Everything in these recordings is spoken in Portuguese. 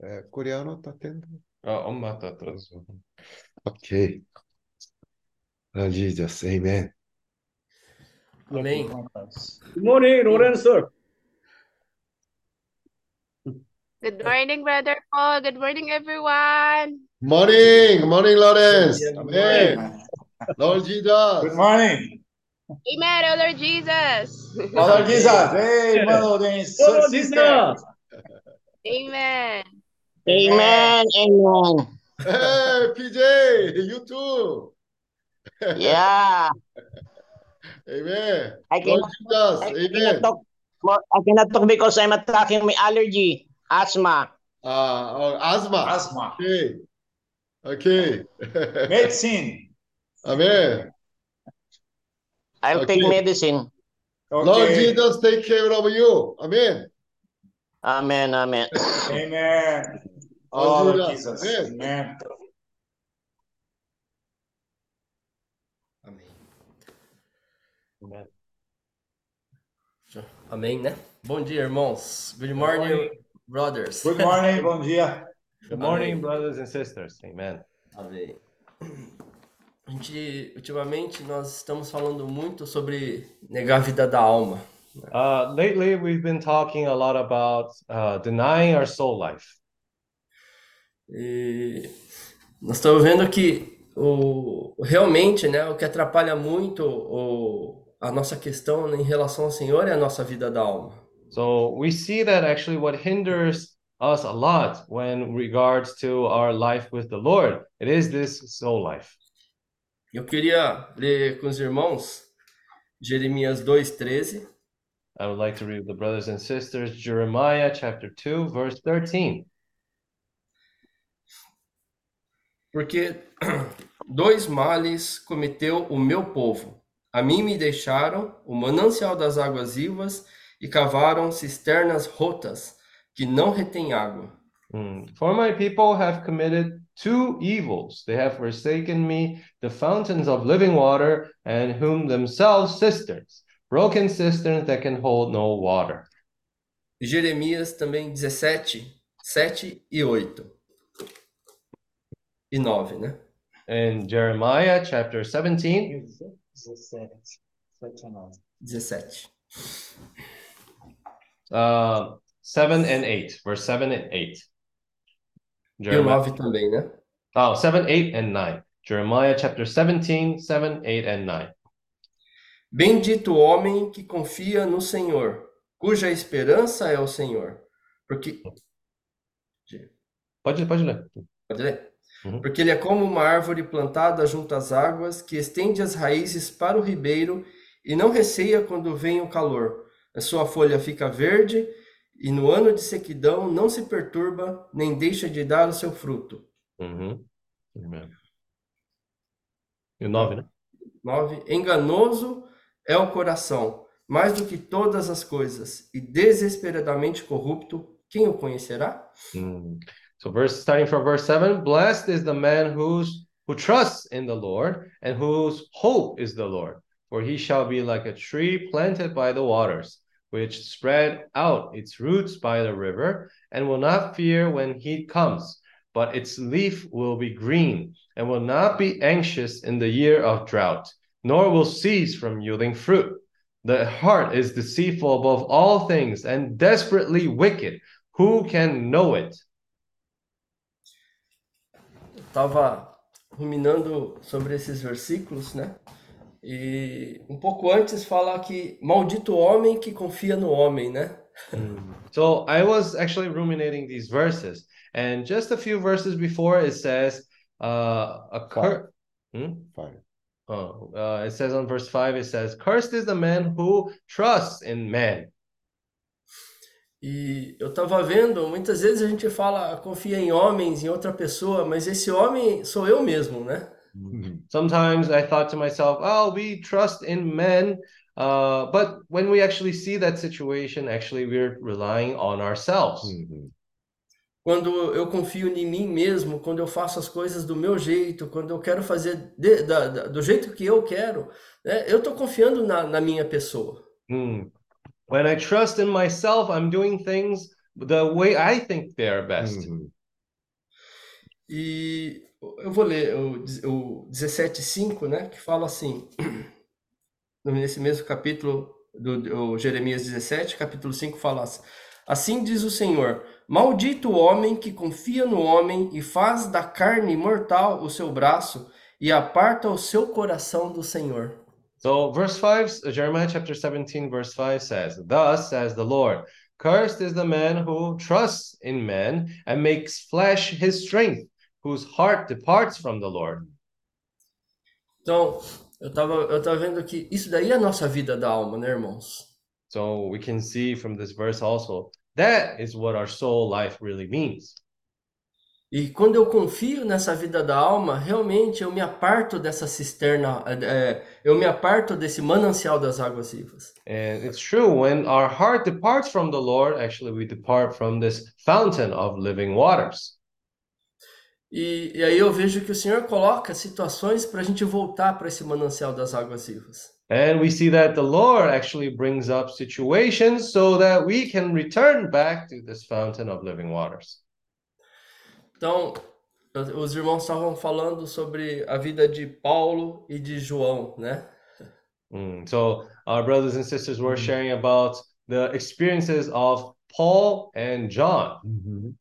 É, coreano tá tendo. 어, 엄마 또 들어줘. Ok. Lord Jesus, amen. Amém. Good morning, Lorenzo. Good morning, Brother Paul. Good morning, everyone. Morning, morning, Lawrence. Good Amen. Lord Good Jesus. morning. Amen, oh Lord Jesus. Lord Jesus. Hey, mano, then Hello, sister. Jesus. Amen. Amen. Amen. Hey, PJ, you too. Yeah. Amen. I Lord cannot, I Jesus, cannot talk. I cannot talk because I'm attacking my allergy, asthma. Ah, oh, asthma. Asma. Okay. Okay. Medicine. Amen. I'll take Okay. medicine. Lord Jesus, take care of you. Amen. Amen. Amen. Amen. Oh, Lord Jesus. Amen. Amen. Amém. Amém, né? Bom dia, irmãos. Good morning, morning. brothers. Good morning. Bom dia. Good morning, Amém. brothers and sisters. Amen. Amém. A gente, ultimamente, nós estamos falando muito sobre negar a vida da alma. Uh, lately, we've been talking a lot about uh, denying our soul life. E nós estamos vendo que o, realmente, né, o que atrapalha muito o, a nossa questão em relação ao Senhor é a nossa vida da alma. So we see that actually what hinders us a lot when regards to our life with the Lord, it is this soul life. Eu queria ler com os irmãos Jeremias 2,13. I would like to read with the brothers and sisters Jeremiah chapter 2, verse 13. Porque dois males cometeu o meu povo. A mim me deixaram o manancial das águas vivas e cavaram cisternas rotas que não retêm água. Mm. For my people have committed two evils. They have forsaken me, the fountains of living water, and whom themselves cisterns, broken cisterns that can hold no water. Jeremias também 17, 7 e 8. E 9, né? In Jeremiah chapter 17, 17. uh, 7 and 8, verse 7 and 8. E o Jeremiah, 9 também, né? oh, 7, 8, and 9. Jeremiah chapter 17, 7, 8, and 9. Bendito o homem que confia no Senhor, cuja esperança é o Senhor. Porque. Pode, pode ler. Pode ler? Uhum. Porque ele é como uma árvore plantada junto às águas, que estende as raízes para o ribeiro e não receia quando vem o calor. A sua folha fica verde e no ano de sequidão não se perturba, nem deixa de dar o seu fruto. Uhum. E 9, né? 9. Enganoso é o coração, mais do que todas as coisas, e desesperadamente corrupto, quem o conhecerá? Mm. So verse starting from verse 7, blessed is the man who's who trusts in the Lord and whose hope is the Lord, for he shall be like a tree planted by the waters, which spread out its roots by the river, and will not fear when heat comes, but its leaf will be green, and will not be anxious in the year of drought, nor will cease from yielding fruit. The heart is deceitful above all things and desperately wicked. Who can know it? Estava ruminando sobre esses versículos, né? E um pouco antes fala que maldito homem que confia no homem, né? So I was actually ruminating these verses, and just a few verses before it says, uh, a cur- Hmm? Fire. Oh, uh, it says on verse five, it says, "Cursed is the man who trusts in man." E eu estava vendo, muitas vezes a gente fala confia em homens, em outra pessoa, mas esse homem sou eu mesmo, né? Sometimes I thought to myself, "Oh, we trust in men," uh, but when we actually see that situation, actually we're relying on ourselves. Uhum. Quando eu confio em mim mesmo, quando eu faço as coisas do meu jeito, quando eu quero fazer de- da- da- do jeito que eu quero, né? Eu estou confiando na, na minha pessoa. Hmm. When I trust in myself, I'm doing things the way I think they are best. Uhum. E eu vou ler o, o 17,5, né? Que fala assim, nesse mesmo capítulo do, do Jeremias 17, capítulo 5, fala assim, assim diz o Senhor, maldito o homem que confia no homem e faz da carne mortal o seu braço e aparta o seu coração do Senhor. So, verse 5, uh, Jeremiah chapter 17, verse 5 says, Thus says the Lord, Cursed is the man who trusts in men and makes flesh his strength, whose heart departs from the Lord. Então, eu tava, eu tava vendo que isso daí é a nossa vida da alma, né, irmãos? So, we can see from this verse also, that is what our soul life really means. E quando eu confio nessa vida da alma, realmente eu me aparto dessa cisterna, é, eu me aparto desse manancial das águas vivas. And it's true, when our heart departs from the Lord, actually, we depart from this fountain of living waters. E, e aí eu vejo que o Senhor coloca situações para a gente voltar para esse manancial das águas vivas. And we see that the Lord actually brings up situations so that we can return back to this fountain of living waters. Então, os irmãos estavam falando sobre a vida de Paulo e de João, né? Mm, So, our brothers and sisters were sharing about the experiences of Paul and John. Uhum.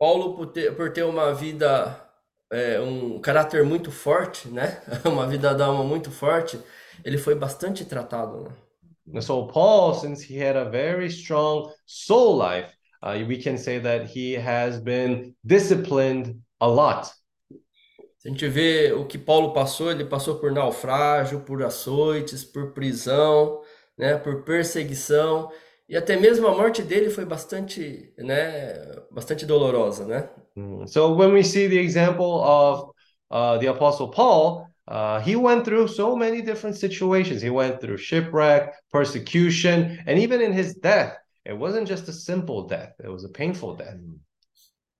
Paulo, por ter, por ter uma vida, é, um caráter muito forte, né? Uma vida da alma muito forte, ele foi bastante tratado, né? And so, Paul, since he had a very strong soul life, uh, we can say that he has been disciplined a lot. Se a gente vê o que Paulo passou, ele passou por naufrágio, por açoites, por prisão, né, por perseguição, e até mesmo a morte dele foi bastante, né, bastante dolorosa, né? Mm, So, when we see the example of uh, the Apostle Paul, uh, he went through so many different situations. He went through shipwreck, persecution, and even in his death, it wasn't just a simple death, it was a painful death.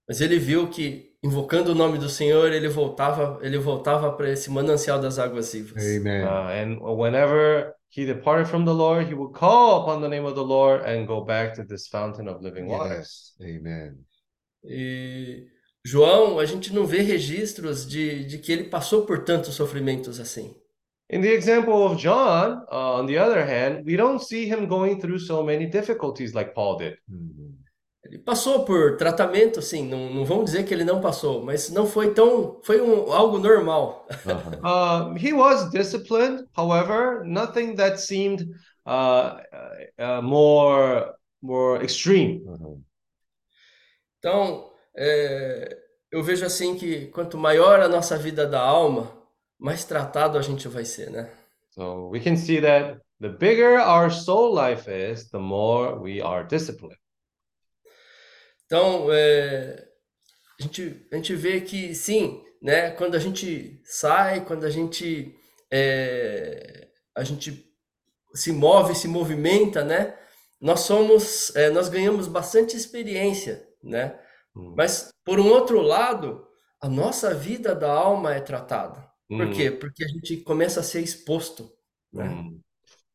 Mas ele viu que invocando o nome do Senhor, ele voltava, ele voltava para esse manancial das águas vivas. Amen. Uh, and whenever he departed from the Lord, he would call upon the name of the Lord and go back to this fountain of living water. Yes. Amen. E João, a gente não vê registros de, de que ele passou por tantos sofrimentos assim. In the example of John, uh, on the other hand, we don't see him going through so many difficulties like Paul did. Uhum. Ele passou por tratamento, sim, não, não vamos dizer que ele não passou, mas não foi tão, foi um, algo normal. Aham. Uh, he was disciplined, however, nothing that seemed uh, uh, uh, more more extreme. Aham. Então, é, eu vejo assim que quanto maior a nossa vida da alma, mais tratado a gente vai ser, né? So we can see that the bigger our soul life is, the more we are disciplined. Então, é, a, gente, a gente vê que sim, né? Quando a gente sai, quando a gente, é, a gente se move, se movimenta, né? Nós somos, é, nós ganhamos bastante experiência, né? Mm. Mas por um outro lado, a nossa vida da alma é tratada. Por Mm. quê? Porque a gente começa a ser exposto, né? Mm.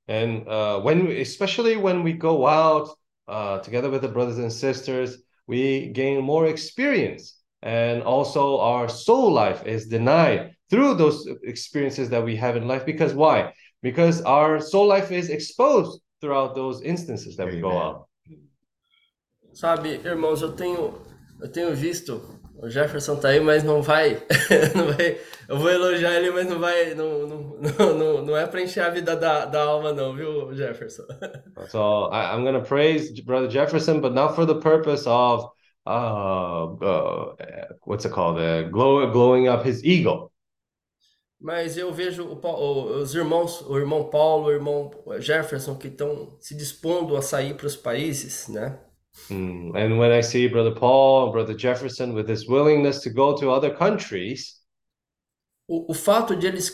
And uh, when, especially when we go out uh, together with the brothers and sisters, we gain more experience, and also our soul life is denied through those experiences that we have in life. Because why? Because our soul life is exposed throughout those instances that we go out. Sabe, irmãos, eu tenho, eu tenho visto, o Jefferson tá aí, mas não vai, não vai, eu vou elogiar ele, mas não vai, não, não, não, não, é para encher a vida da, da alma não, viu, Jefferson? So I, I'm gonna praise Brother Jefferson, but not for the purpose of uh, uh what's it called? Uh, glow, glowing up his ego. Mas eu vejo o o- os irmãos, o irmão Paulo, o irmão Jefferson, que estão se dispondo a sair para os países, né? Mm, And when I see Brother Paul and Brother Jefferson with this willingness to go to other countries, O, o fato de eles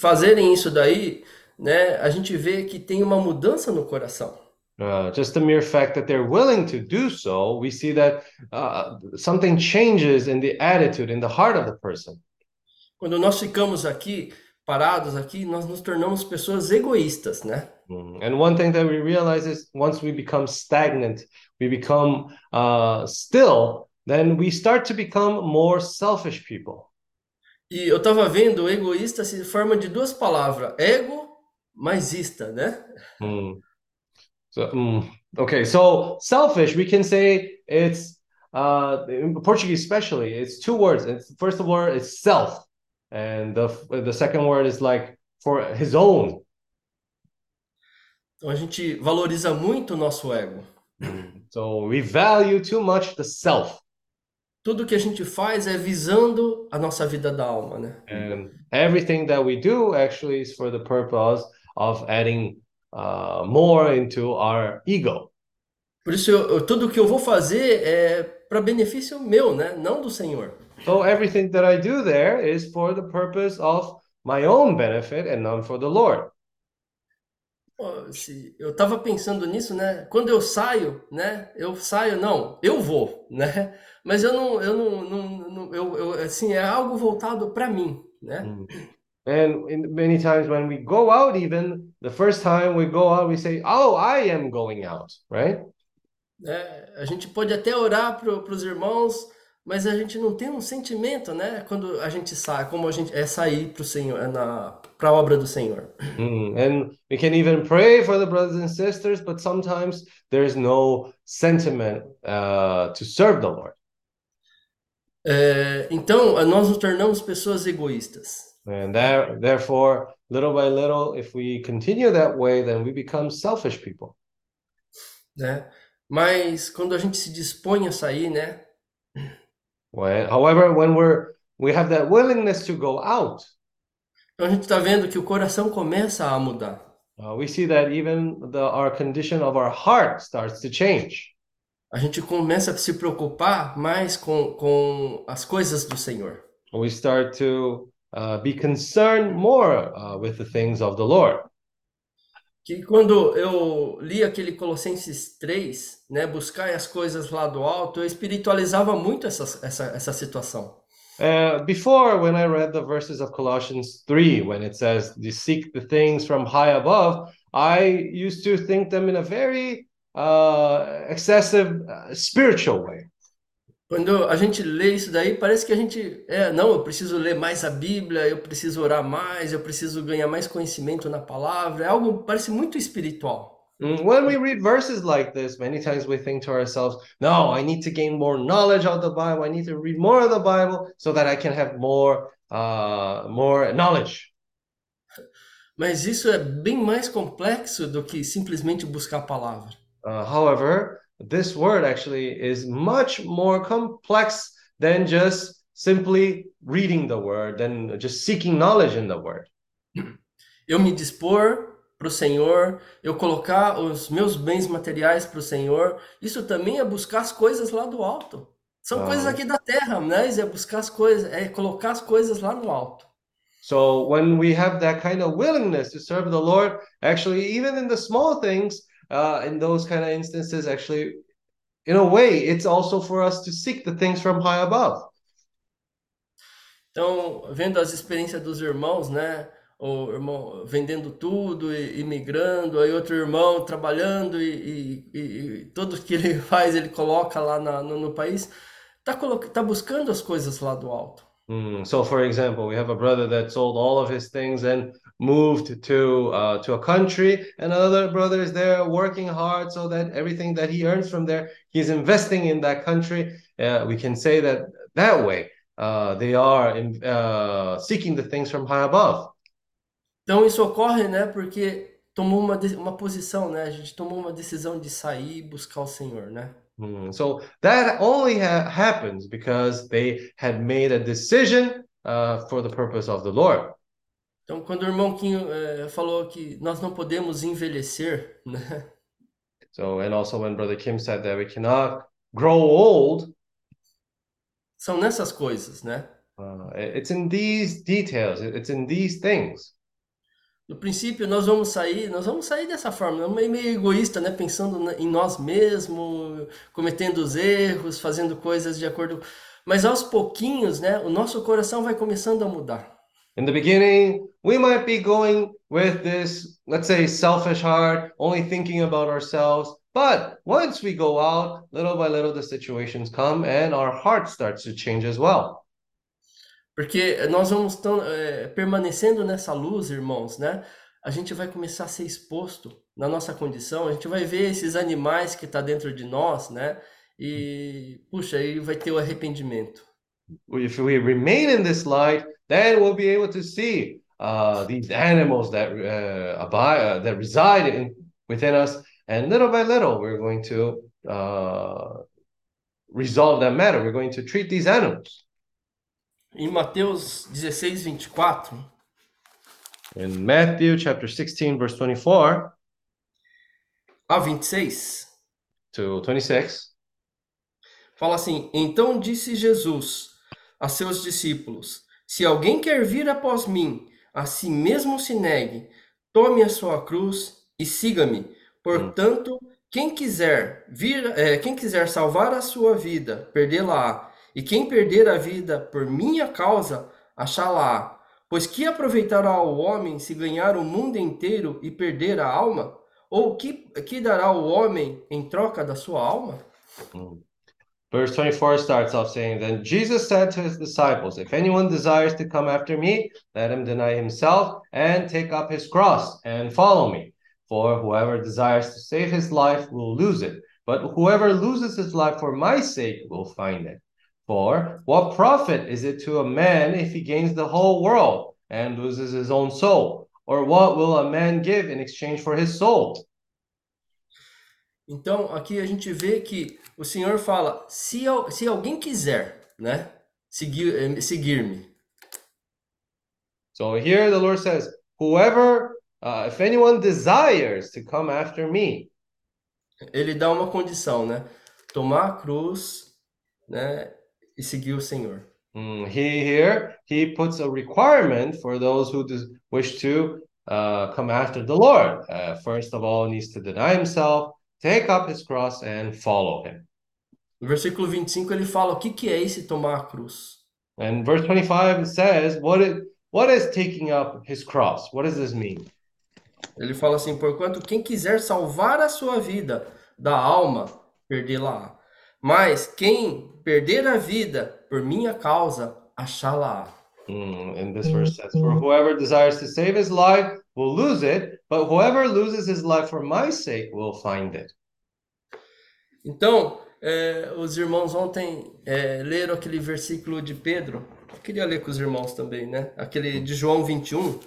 fazerem isso daí, né? A gente vê que tem uma mudança no coração. uh, just the mere fact that they're willing to do so, we see that uh, something changes in the attitude, in the heart of the person. Quando nós ficamos aqui, parados aqui, nós nos tornamos pessoas egoístas, né? Mm. And one thing that we realize is once we become stagnant, we become uh, still, then we start to become more selfish people. E eu estava vendo egoísta se forma de duas palavras, ego mais ista, né? Mm. So, mm, okay, so selfish, we can say it's uh, in Portuguese, especially, it's two words. It's first of all, it's self, and the the second word is like for his own. Então a gente valoriza muito o nosso ego. So we value too much the self, Tudo que a gente faz é visando a nossa vida da alma, né? and everything that we do actually is for the purpose of adding uh, more into our ego. Por isso, eu, eu- tudo que eu vou fazer é para benefício meu, né? Não do Senhor. So everything that I do there is for the purpose of my own benefit and not for the Lord. Eu estava pensando nisso, né? Quando eu saio, né? Eu saio, não, eu vou, né? Mas eu não, eu não, não, não- eu, eu, assim, é algo voltado para mim, né? Mm. And in many times when we go out, even the first time we go out, we say, "Oh, I am going out," right? É, a gente pode até orar para os irmãos, mas a gente não tem um sentimento, né? Quando a gente sai, como a gente é sair para o Senhor, é na para a obra do Senhor. Mm. And we can even pray for the brothers and sisters, but sometimes there's no sentiment uh, to serve the Lord. É, então, nós nos tornamos pessoas egoístas. And there, therefore, little by little, if we continue that way, then we become selfish people. né? Mas quando a gente se dispõe a sair, né? When, however, when we're we have that willingness to go out, Então a gente está vendo que o coração começa a mudar. uh, we see that even the our condition of our heart starts to change. A gente começa a se preocupar mais com, com as coisas do Senhor. We start to uh, be concerned more uh, with the things of the Lord. Que quando eu li aquele Colossenses 3, né, buscar as coisas lá do alto, eu espiritualizava muito essa, essa, essa situação. Uh, before, when I read the verses of Colossians 3, when it says, "You seek the things from high above," I used to think them in a very uh, excessive uh, spiritual way. Quando a gente lê isso daí, parece que a gente, é, não, eu preciso ler mais a Bíblia, eu preciso orar mais, eu preciso ganhar mais conhecimento na palavra. É algo parece muito espiritual. Mm, When we read verses like this, many times we think to ourselves, no, I need to gain more knowledge of the Bible. I need to read more of the Bible so that I can have more uh, more knowledge. Mas isso é bem mais complexo do que simplesmente buscar a palavra. Uh, however, this word actually is much more complex than just simply reading the word, than just seeking knowledge in the word. Eu me dispor para o Senhor, eu colocar os meus bens materiais para o Senhor, isso também é buscar as coisas lá do alto. São coisas aqui da terra, mas é buscar as coisas, é colocar as coisas lá no alto. So when we have that kind of willingness to serve the Lord, actually, even in the small things, uh, in those kind of instances, actually, in a way, it's also for us to seek the things from high above. Então, vendo as experiências dos irmãos, né? O irmão vendendo tudo e, e migrando, aí outro irmão trabalhando e, e- e- tudo que ele faz ele coloca lá na- no, no país, tá, tá buscando as coisas lá do alto. Mm, so, for example, we have a brother that sold all of his things and moved to uh, to a country, and another brother is there working hard so that everything that he earns from there, he's investing in that country. Uh, we can say that that way uh, they are in, uh, seeking the things from high above. Então isso ocorre, né? Porque tomou uma, uma posição, né? A gente tomou uma decisão de sair e buscar o Senhor, né? Mm, so that only ha- happens because they had made a decision uh, for the purpose of the Lord. Então, quando o irmão Quinho eh, falou que nós não podemos envelhecer, né? So, and also when Brother Kim said that we cannot grow old, São nessas coisas, né? uh, it's in these details, it's in these things. No princípio, nós vamos sair, nós vamos sair dessa forma, meio, meio egoísta, né? Pensando em nós mesmos, cometendo os erros, fazendo coisas de acordo. Mas aos pouquinhos, né? O nosso coração vai começando a mudar. In the beginning, we might be going with this, let's say, selfish heart, only thinking about ourselves. But once we go out, little by little, the situations come and our heart starts to change as well. Porque nós vamos tão, é, permanecendo nessa luz, irmãos, né? A gente vai começar a ser exposto na nossa condição, a gente vai ver esses animais que está dentro de nós, né? E, puxa, aí vai ter o arrependimento. If we remain in this light, then we'll be able to see uh, these animals that uh, abide, uh, that reside in, within us, and little by little, we're going to uh, resolve that matter. We're going to treat these animals. Em Mateus 16, 24, In Matthew chapter 16, verse 24 a 26, to 26, fala assim: Então disse Jesus a seus discípulos: Se alguém quer vir após mim, a si mesmo se negue, tome a sua cruz e siga-me. Portanto, quem quiser vir, eh, quem quiser salvar a sua vida, perdê-la-á. E quem perder a vida por minha causa, achá-la-á. Pois que aproveitará ao homem se ganhar o mundo inteiro e perder a alma? Ou que, que dará o homem em troca da sua alma? Verse 24 starts off saying, Then Jesus said to his disciples, If anyone desires to come after me, let him deny himself and take up his cross and follow me. For whoever desires to save his life will lose it, but whoever loses his life for my sake will find it. For what profit is it to a man if he gains the whole world and loses his own soul? Or what will a man give in exchange for his soul? Então, aqui a gente vê que o Senhor fala: se, se alguém quiser, né, seguir, eh, seguir-me, So here the Lord says, Whoever, uh, if anyone desires to come after me, ele dá uma condição, né? Tomar a cruz, né, e seguir o Senhor. Mm, he here he puts a requirement for those who wish to uh, come after the Lord. Uh, first of all, needs to deny himself, take up his cross, and follow him. No versículo 25 ele fala o que que é esse tomar a cruz. And verse 25 says, "What is what is taking up his cross? What does this mean?" Ele fala assim: porquanto quem quiser salvar a sua vida da alma, perdê-la-á. Mas quem perder a vida por minha causa, achá-la-á. Mm, and this verse says, For whoever desires to save his life will lose it, but whoever loses his life for my sake will find it. Então, é, os irmãos ontem é, leram aquele versículo de Pedro. Eu queria ler com os irmãos também, né? Aquele de João 21.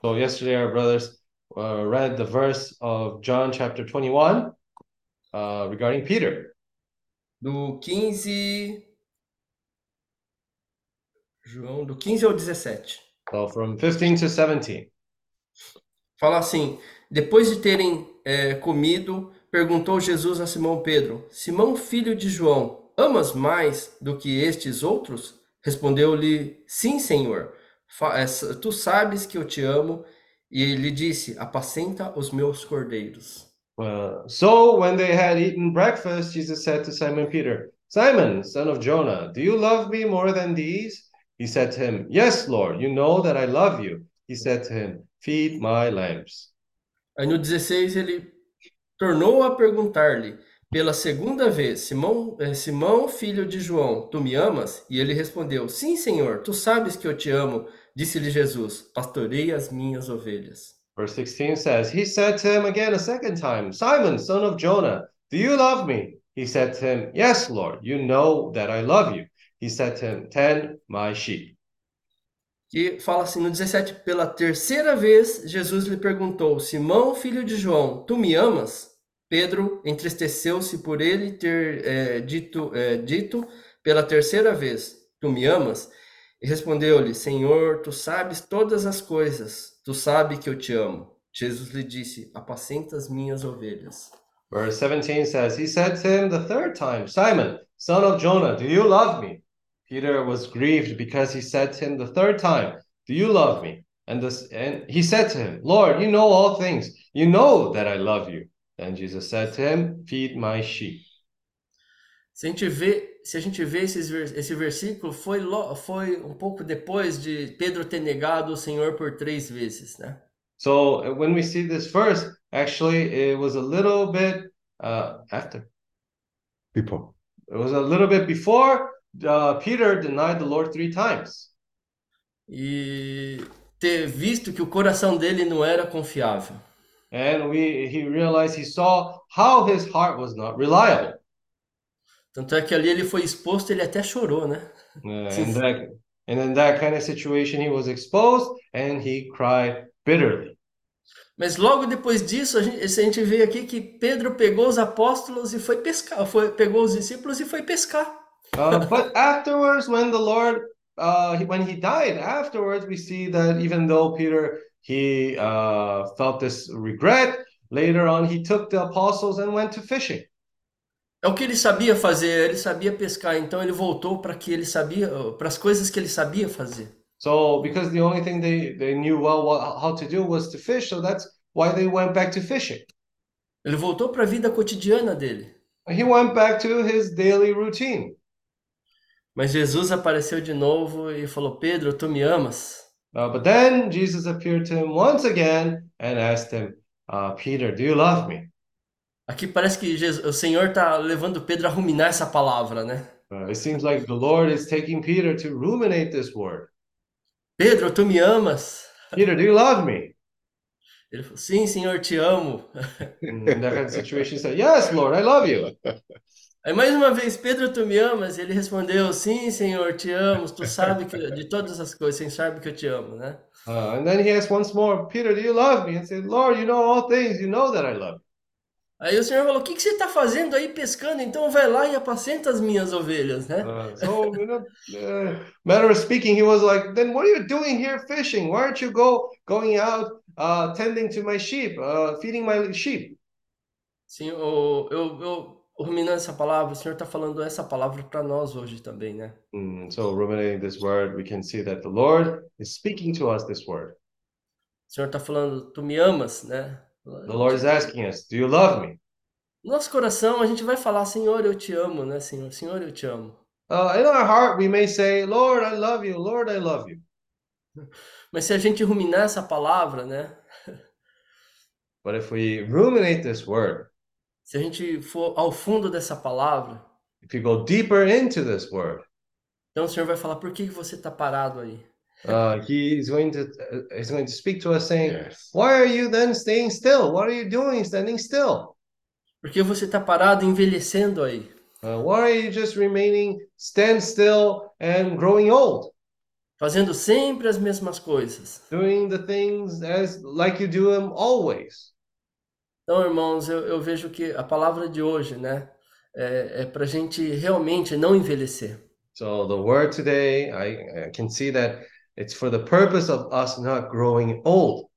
So, yesterday, our brothers uh, read the verse of John chapter 21 uh, regarding Peter. do 15. João, do 15 ao 17. So, from 15 to 17. Fala assim: depois de terem é, comido, perguntou Jesus a Simão Pedro: Simão, filho de João, amas mais do que estes outros? Respondeu-lhe: Sim, Senhor. É, Tu sabes que eu te amo. E ele disse: Apacenta os meus cordeiros. Uh, so, when they had eaten breakfast, Jesus said to Simon Peter, Simon, son of Jonah, do you love me more than these? He said to him, Yes, Lord, you know that I love you. He said to him, Feed my lambs. Aí no 16 ele tornou a perguntar-lhe pela segunda vez: Simão, eh, Simão, filho de João, tu me amas? E ele respondeu: Sim, Senhor, tu sabes que eu te amo. Disse-lhe Jesus: Pastorei as minhas ovelhas. Verse 16 says, He said to him again a second time, Simon, son of Jonah, do you love me? He said to him, Yes, Lord, you know that I love you. He said to him, Tend my sheep. Que fala assim no 17: Pela terceira vez, Jesus lhe perguntou: Simão, filho de João, tu me amas? Pedro entristeceu-se por ele ter eh, dito, eh, dito pela terceira vez: Tu me amas? E respondeu-lhe: Senhor, tu sabes todas as coisas, tu sabes que eu te amo. Jesus lhe disse: Apacenta as minhas ovelhas. Verse 17 says, He said to him the third time, Simon, son of Jonah, do you love me? Peter was grieved because he said to him the third time, Do you love me? And this and he said to him, Lord, you know all things. You know that I love you. Then Jesus said to him, Feed my sheep. Se a gente vê, se a gente vê esses, esse versículo, foi, lo- foi um pouco depois de Pedro ter negado o Senhor por três vezes, né? So uh, when we see this verse, actually, it was a little bit uh, after. People. It was a little bit before uh, Peter denied the Lord three times. E ter visto que o coração dele não era confiável. And we he realized he saw how his heart was not reliable. Tanto é que ali ele foi exposto, ele até chorou, né? Uh, Sim. and that and in that kind of situation, he was exposed and he cried bitterly. Mas logo depois disso, a gente, a gente vê aqui que Pedro pegou os apóstolos e foi pescar, foi, pegou os discípulos e foi pescar. Uh, but afterwards, when the Lord, uh, he- when he died, afterwards we see that even though Peter he uh, felt this regret, later on he took the apostles and went to fishing. É o que ele sabia fazer, ele sabia pescar, então ele voltou para que ele sabia, para as coisas que ele sabia fazer. So because the only thing they they knew well what, how to do was to fish, so that's why they went back to fishing. Ele voltou para a vida cotidiana dele. He went back to his daily routine. Mas Jesus apareceu de novo e falou: Pedro, tu me amas? Uh, but then Jesus appeared to him once again and asked him, uh, Peter, do you love me? Aqui parece que Jesus- o Senhor está levando Pedro a ruminar essa palavra, né? Uh, it seems like the Lord is taking Peter to ruminate this word. Pedro, tu me amas? Peter, do you love me? Ele falou: Sim, Senhor, te amo. In that kind of situation, he said, Yes, Lord, I love you. Aí mais uma vez, Pedro, tu me amas? Ele respondeu: Sim, Senhor, te amo. Tu sabe que de todas as coisas, você sabe que eu te amo, né? Uh, and then he asked once more, Peter, do you love me? And said, Lord, you know all things. You know that I love you. Aí o Senhor falou: O que, que você está fazendo aí pescando? Então vai lá e apacenta as minhas ovelhas, né? Uh, so, you know, uh, matter of speaking, he was like, then what are you doing here fishing? Why aren't you go going out uh, tending to my sheep, uh, feeding my sheep? Sim, eu, eu, eu ruminando essa palavra, o Senhor está falando essa palavra para nós hoje também, né? Mm, so, ruminating this word, we can see that the Lord is speaking to us this word. O Senhor está falando: Tu me amas, né? The Lord is asking us, Do you love me? Nosso coração, a gente vai falar: Senhor, eu te amo, né, Senhor? Senhor, eu te amo. Uh, in our heart, we may say, Lord, I love you. Lord, I love you. Mas se a gente ruminar essa palavra, né? But if we ruminate this word, Se a gente for ao fundo dessa palavra, if you go deeper into this word, então o Senhor vai falar: Por que você está parado aí? uh, he's going to uh, he's going to speak to us saying, Yes. Why are you then staying still? What are you doing standing still? Por que você está parado envelhecendo aí? Uh, why are you just remaining stand still and growing old, Fazendo sempre as mesmas coisas. doing the things as like you do them always? Então, irmãos, eu, eu vejo que a palavra de hoje, né? É, é para a gente realmente não envelhecer. So the word today, I, I can see that it's for the purpose of us not growing old.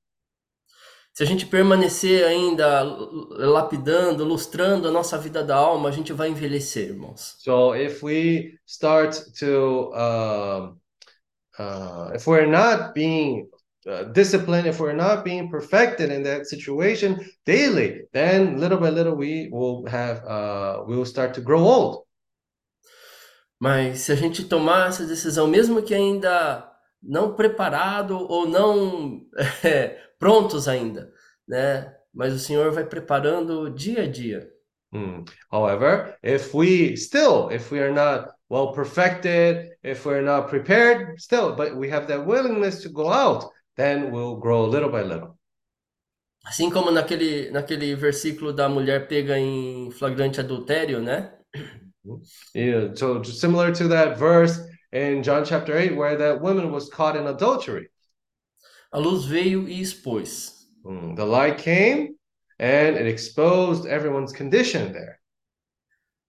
Se a gente permanecer ainda lapidando, lustrando a nossa vida da alma, a gente vai envelhecer, irmãos. So if we start to, um, uh, if we're not being uh, disciplined, if we're not being perfected in that situation daily, then little by little we will have, uh, we will start to grow old. Mas se a gente tomar essa decisão, mesmo que ainda não preparado ou não é, prontos ainda, né? Mas o Senhor vai preparando dia a dia. Hmm. However, if we still, if we are not well perfected, if we're not prepared, still, but we have that willingness to go out, then we'll grow little by little. Assim como naquele, naquele versículo da mulher pega em flagrante adultério, né? Yeah, so similar to that verse in John chapter 8, where that woman was caught in adultery. A luz veio e expôs. Hmm. The light came and it exposed everyone's condition there.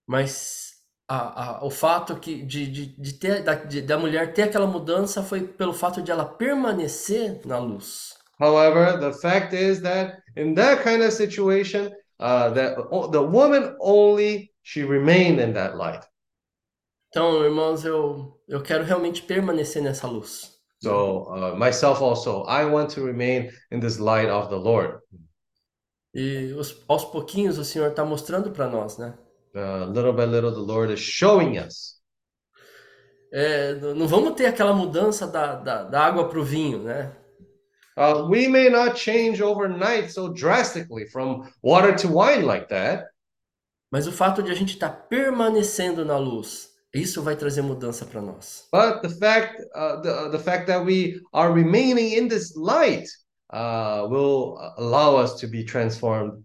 Mas a, a, o fato que, de, de, de ter, da, de, da mulher ter aquela mudança foi pelo fato de ela permanecer na luz. However, the fact is that in that kind of situation, uh, that the woman only she remained in that light. Então, irmãos, eu, eu quero realmente permanecer nessa luz. So uh, myself also, I want to remain in this light of the Lord. E os, aos pouquinhos o Senhor está mostrando para nós, né? Uh, little by little, the Lord is showing us. É, não vamos ter aquela mudança da, da, da água para o vinho, né? Uh, we may not change overnight so drastically from water to wine like that, Mas o fato de a gente estar permanecendo na luz, isso vai trazer mudança para nós. but the fact, uh, the, the fact that we are remaining in this light uh, will allow us to be transformed.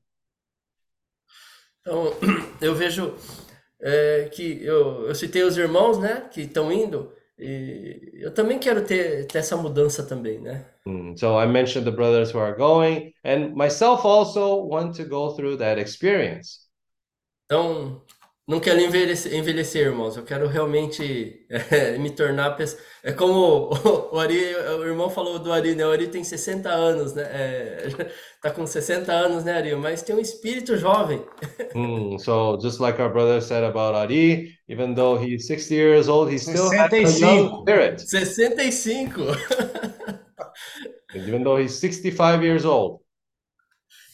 Então, eu vejo é, que eu, eu citei os irmãos, né, que estão indo, e eu também quero ter, ter essa mudança também, né? Mm, So I mentioned the brothers who are going, and myself also want to go through that experience. Então, não quero envelhecer, envelhecer, irmãos. Eu quero realmente é, me tornar pessoa. É como o, o Ari, o irmão falou do Ari, né? O Ari tem 60 anos, né? É, tá com 60 anos, né, Ari? Mas tem um espírito jovem. Mm, so just like our brother said about Ari, even though he's 60 years old, he still has a young 65. spirit. 65! And even though he's 65 years old.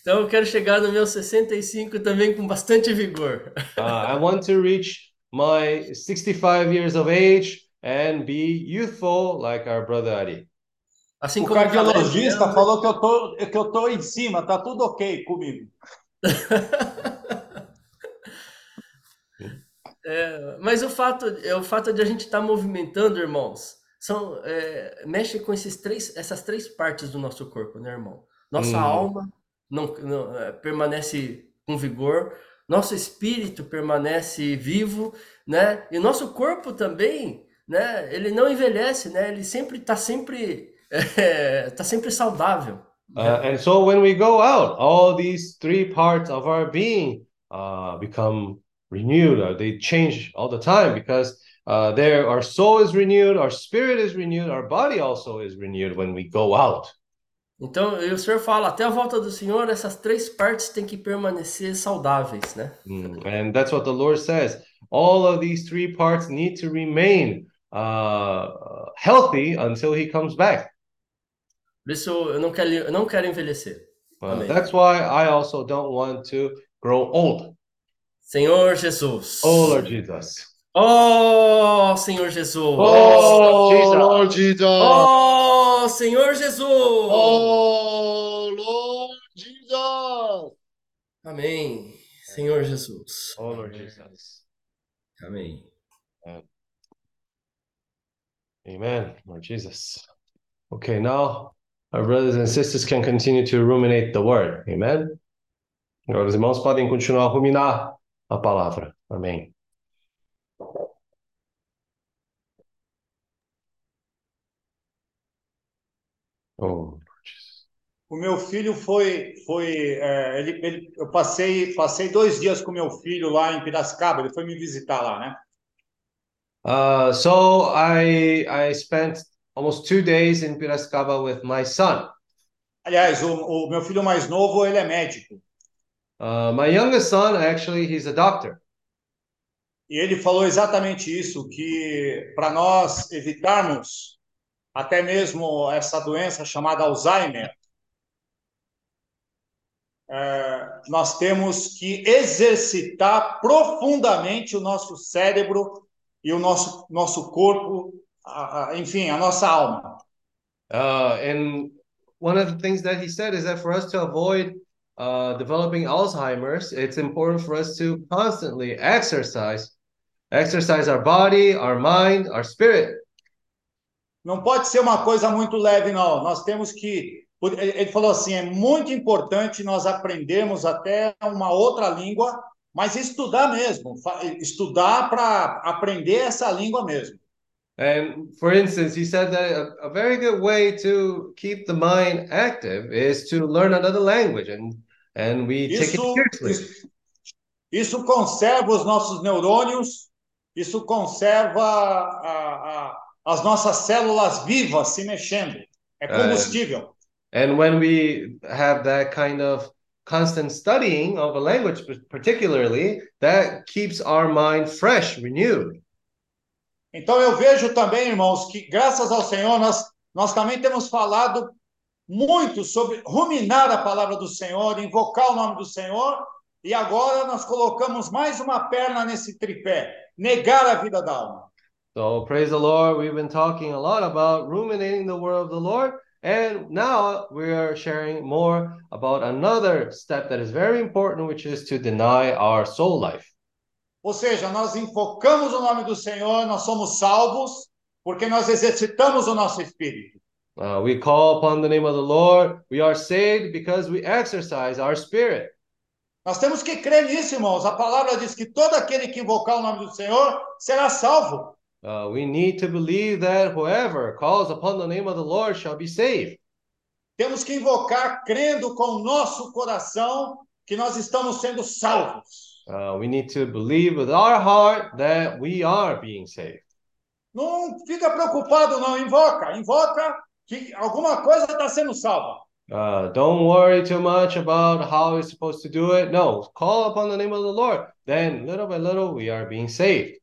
Então eu quero chegar no meu 65 também com bastante vigor. Uh, I want to reach my 65 years of age and be youthful like our brother Ari. Assim O cardiologista anda- falou que eu tô, que eu tô em cima, tá tudo ok comigo. É, mas o fato, é o fato de a gente estar movimentando, irmãos, são, é, mexe com esses três, essas três partes do nosso corpo, né, irmão? Nossa Hum. alma não, não, é, permanece com vigor, nosso espírito permanece vivo, né? E nosso corpo também, né? Ele não envelhece, né? Ele sempre está sempre, é, tá sempre saudável. Uh, and so when we go out, all these three parts of our being uh, become renewed, or they change all the time because uh, there our soul is renewed, our spirit is renewed, our body also is renewed when we go out. Então, o Senhor fala, até a volta do Senhor, essas três partes têm que permanecer saudáveis, né? Mm, And that's what the Lord says. All of these three parts need to remain uh, healthy until He comes back. Por isso eu não quero, eu não quero envelhecer. Uh, that's why I also don't want to grow old. Senhor Jesus. Oh, Lord Jesus. Oh, Senhor Jesus. Oh, Jesus. Lord Jesus. Oh, Senhor Jesus. Oh, Lord Jesus. Amém. Senhor Jesus. Oh, Lord Jesus. Amém. Amen, Lord Jesus. Okay, now our brothers and sisters can continue to ruminate the word. Amen. Agora os irmãos podem continuar a ruminar a palavra. Amém. Oh. O meu filho foi, foi, é, ele, ele- eu passei, passei dois dias com meu filho lá em Piracicaba. Ele foi me visitar lá, né? Uh, so I I spent almost two days in Piracicaba with my son. Aliás, o, o meu filho mais novo, ele é médico. Uh, my youngest son, actually, he's a doctor. E ele falou exatamente isso, que para nós evitarmos até mesmo essa doença chamada Alzheimer, é, nós temos que exercitar profundamente o nosso cérebro e o nosso, nosso corpo, a- a- enfim, a nossa alma. Uh, and one of the things that he said is that for us to avoid uh, developing Alzheimer's, it's important for us to constantly exercise, exercise our body, our mind, our spirit. Não pode ser uma coisa muito leve, não. Nós temos que. Ele falou assim: é muito importante nós aprendermos até uma outra língua, mas estudar mesmo, estudar para aprender essa língua mesmo. And for instance, he said that a, a very good way to keep the mind active is to learn another language, and and we take it Isso, seriously. isso, isso conserva os nossos neurônios, isso conserva a- a- as nossas células vivas se mexendo. É combustível. And when we have that kind of constant studying of a language, particularly, that keeps our mind fresh, renewed. Então eu vejo também, irmãos, que graças ao Senhor nós, nós também temos falado muito sobre ruminar a palavra do Senhor, invocar o nome do Senhor E agora nós colocamos mais uma perna nesse tripé: negar a vida da alma. So praise the Lord. We've been talking a lot about ruminating the word of the Lord. And now we are sharing more about another step that is very important, which is to deny our soul life. Ou seja, nós invocamos o nome do Senhor, nós somos salvos porque nós exercitamos o nosso espírito. Uh, we call upon the name of the Lord. We are saved because we exercise our spirit. Nós temos que crer nisso, irmãos. A palavra diz que todo aquele que invocar o nome do Senhor será salvo. Uh, we need to believe that whoever calls upon the name of the Lord shall be saved. Temos que invocar crendo com o nosso coração que nós estamos sendo salvos. Uh, we need to believe with our heart that we are being saved. Não fica preocupado, não. Invoca, invoca que alguma coisa está sendo salva. Uh, don't worry too much about how you're supposed to do it. No, call upon the name of the Lord. Then, little by little, we are being saved.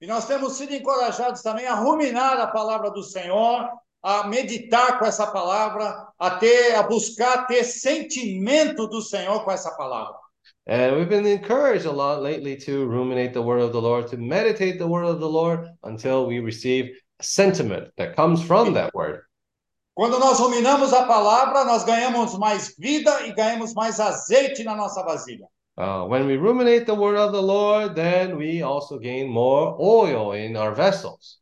E nós temos sido encorajados também a ruminar a palavra do Senhor, a meditar com essa palavra, a ter, a buscar ter sentimento do Senhor com essa palavra. And we've been encouraged a lot lately to ruminate the word of the Lord, to meditate the word of the Lord until we receive a sentiment that comes from that word. Quando nós ruminamos a palavra, nós ganhamos mais vida e ganhamos mais azeite na nossa vasilha. Uh, when we ruminate the word of the Lord, then we also gain more oil in our vessels.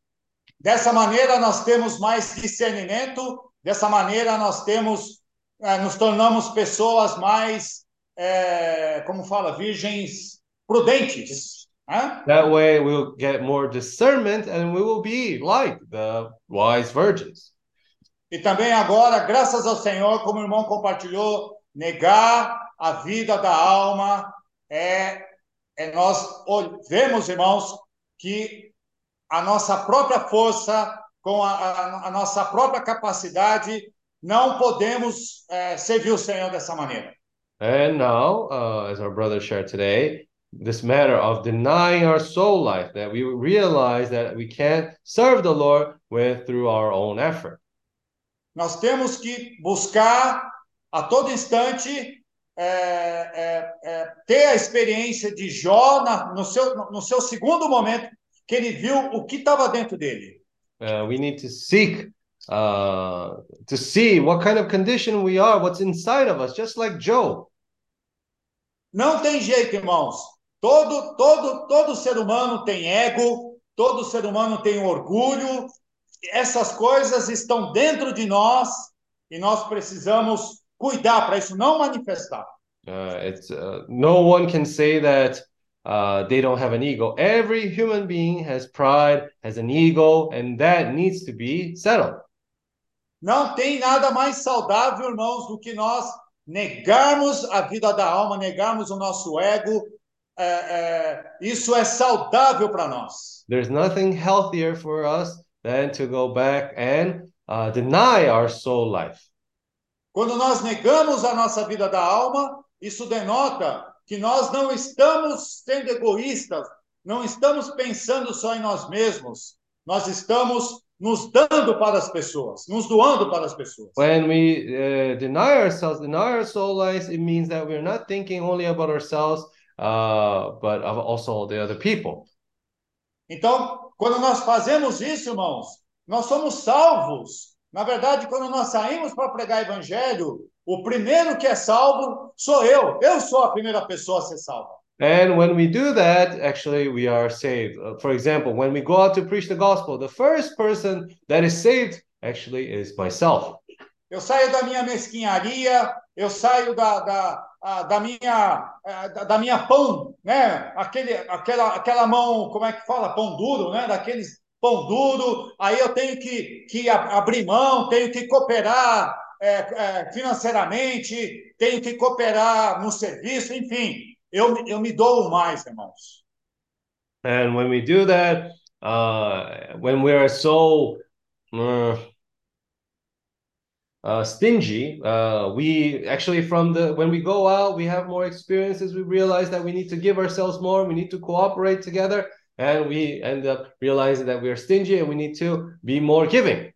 Dessa maneira nós temos mais discernimento, dessa maneira nós temos, eh, nos tornamos pessoas mais, eh, como fala, virgens prudentes. né? That way, we'll get more discernment and we will be like the wise virgins. E também agora, graças ao Senhor, como o irmão compartilhou, negar a vida da alma é, é nós vemos, irmãos, que a nossa própria força, com a, a- a nossa própria capacidade, não podemos eh, servir o Senhor dessa maneira. And now, uh, as our brother shared today, this matter of denying our soul life, that we realize that we can't serve the Lord with through our own effort. Nós temos que buscar a todo instante é, é, é, ter a experiência de Jó na- no, seu, no seu segundo momento, que ele viu o que estava dentro dele. Uh, we need to seek uh, to see what kind of condition we are, what's inside of us, just like Job. Não tem jeito, irmãos. Todo, todo, todo ser humano tem ego, todo ser humano tem orgulho. Essas coisas estão dentro de nós e nós precisamos cuidar para isso não manifestar. Uh, it's uh, no one can say that uh, they don't have an ego. Every human being has pride, has an ego, and that needs to be settled. Não tem nada mais saudável, irmãos, do que nós negarmos a vida da alma, negarmos o nosso ego. É, é, isso é saudável para nós. There's nothing healthier for us than to go back and uh, deny our soul life. Quando nós negamos a nossa vida da alma, isso denota que nós não estamos sendo egoístas, não estamos pensando só em nós mesmos, nós estamos nos dando para as pessoas, nos doando para as pessoas. When we uh, deny ourselves, deny our soul life, it means that we're not thinking only about ourselves, uh, but of also the other people. Então, quando nós fazemos isso, irmãos, nós somos salvos. Na verdade, quando nós saímos para pregar evangelho, o primeiro que é salvo sou eu. Eu sou a primeira pessoa a ser salva. And when we do that, actually, we are saved. Uh, for example, when we go out to preach the gospel, the first person that is saved actually is myself. Eu saio da minha mesquinharia, eu saio da, da, da minha da, da minha pão, né? Aquele, aquela, aquela mão, como é que fala? Pão duro, né? Daqueles pão duro. Aí eu tenho que, que abrir mão, tenho que cooperar é, é, financeiramente, tenho que cooperar no serviço, enfim. Eu, eu me dou mais, irmãos. And when we do that, uh, when we are so uh, uh, stingy, uh, we actually from the when we go out, we have more experiences. We realize that we need to give ourselves more. We need to cooperate together, and we end up realizing that we are stingy and we need to be more giving.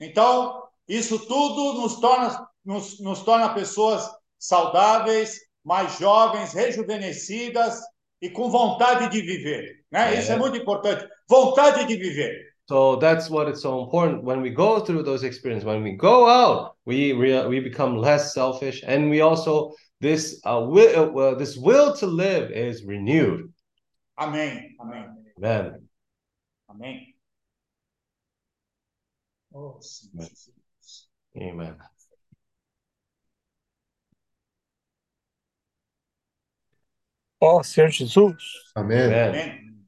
Então, isso tudo nos torna, nos, nos torna pessoas saudáveis, mais jovens, rejuvenescidas e com vontade de viver. Né? Isso é muito importante. Vontade de viver. So that's what it's so important when we go through those experiences. When we go out, we rea- we become less selfish, and we also this uh, will uh, this will to live is renewed. Amém. Amém. Amen. Amém. Oh, Senhor Jesus. Amen. Ó Senhor Jesus, Amém. Amen. Amém.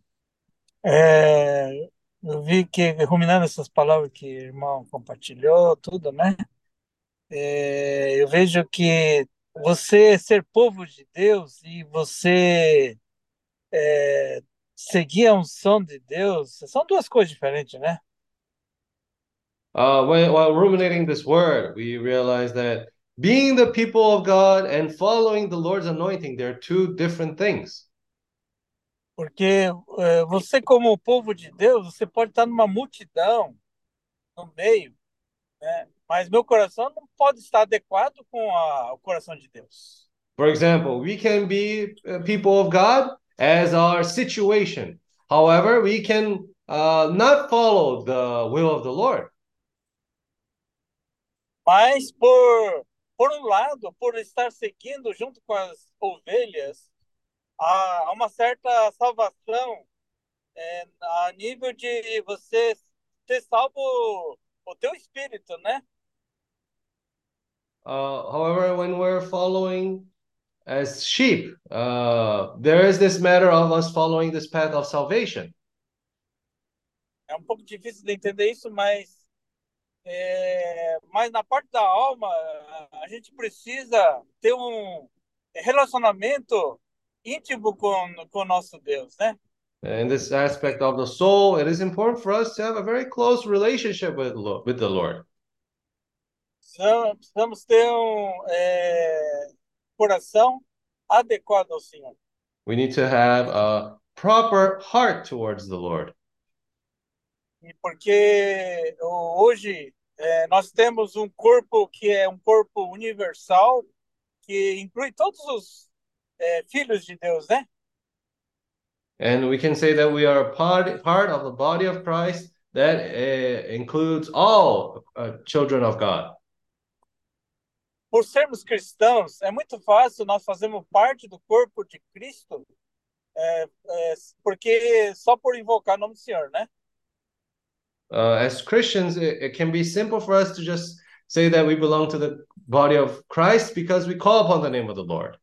é, eu vi que, ruminando essas palavras que o irmão compartilhou, tudo, né? É, eu vejo que você ser povo de Deus e você é, seguir a unção de Deus são duas coisas diferentes, né? Uh, when, while ruminating this word, we realize that being the people of God and following the Lord's anointing, they're two different things. Porque é, você, como povo de Deus, você pode estar numa multidão, no meio, né? Mas meu coração não pode estar adequado com a- o coração de Deus. For example, we can be uh, people of God as our situation. However, we can uh, not follow the will of the Lord. Mas por, por um lado, por estar seguindo junto com as ovelhas, há uma certa salvação é, a nível de você ter salvo o teu espírito, né? Uh, however, when we're following as sheep, uh, there is this matter of us following this path of salvation. É um pouco difícil de entender isso, mas, é, mas na parte da alma, a- gente precisa ter um relacionamento íntimo com, com nosso Deus, né? In this aspect of the soul, it is important for us to have a very close relationship with, with the Lord. Precisamos ter um é, coração adequado ao Senhor. We need to have a proper heart towards the Lord. E porque hoje é, nós temos um corpo que é um corpo universal, que inclui todos os é, filhos de Deus, né? And we can say that we are a part, part of the body of Christ that uh, includes all uh, children of God. Por sermos cristãos, é muito fácil nós fazermos parte do corpo de Cristo, é, é, porque só por invocar o nome do Senhor, né? Uh, as Christians, it, it can be simple for us to just say that we belong to the body of Christ because we call upon the name of the Lord.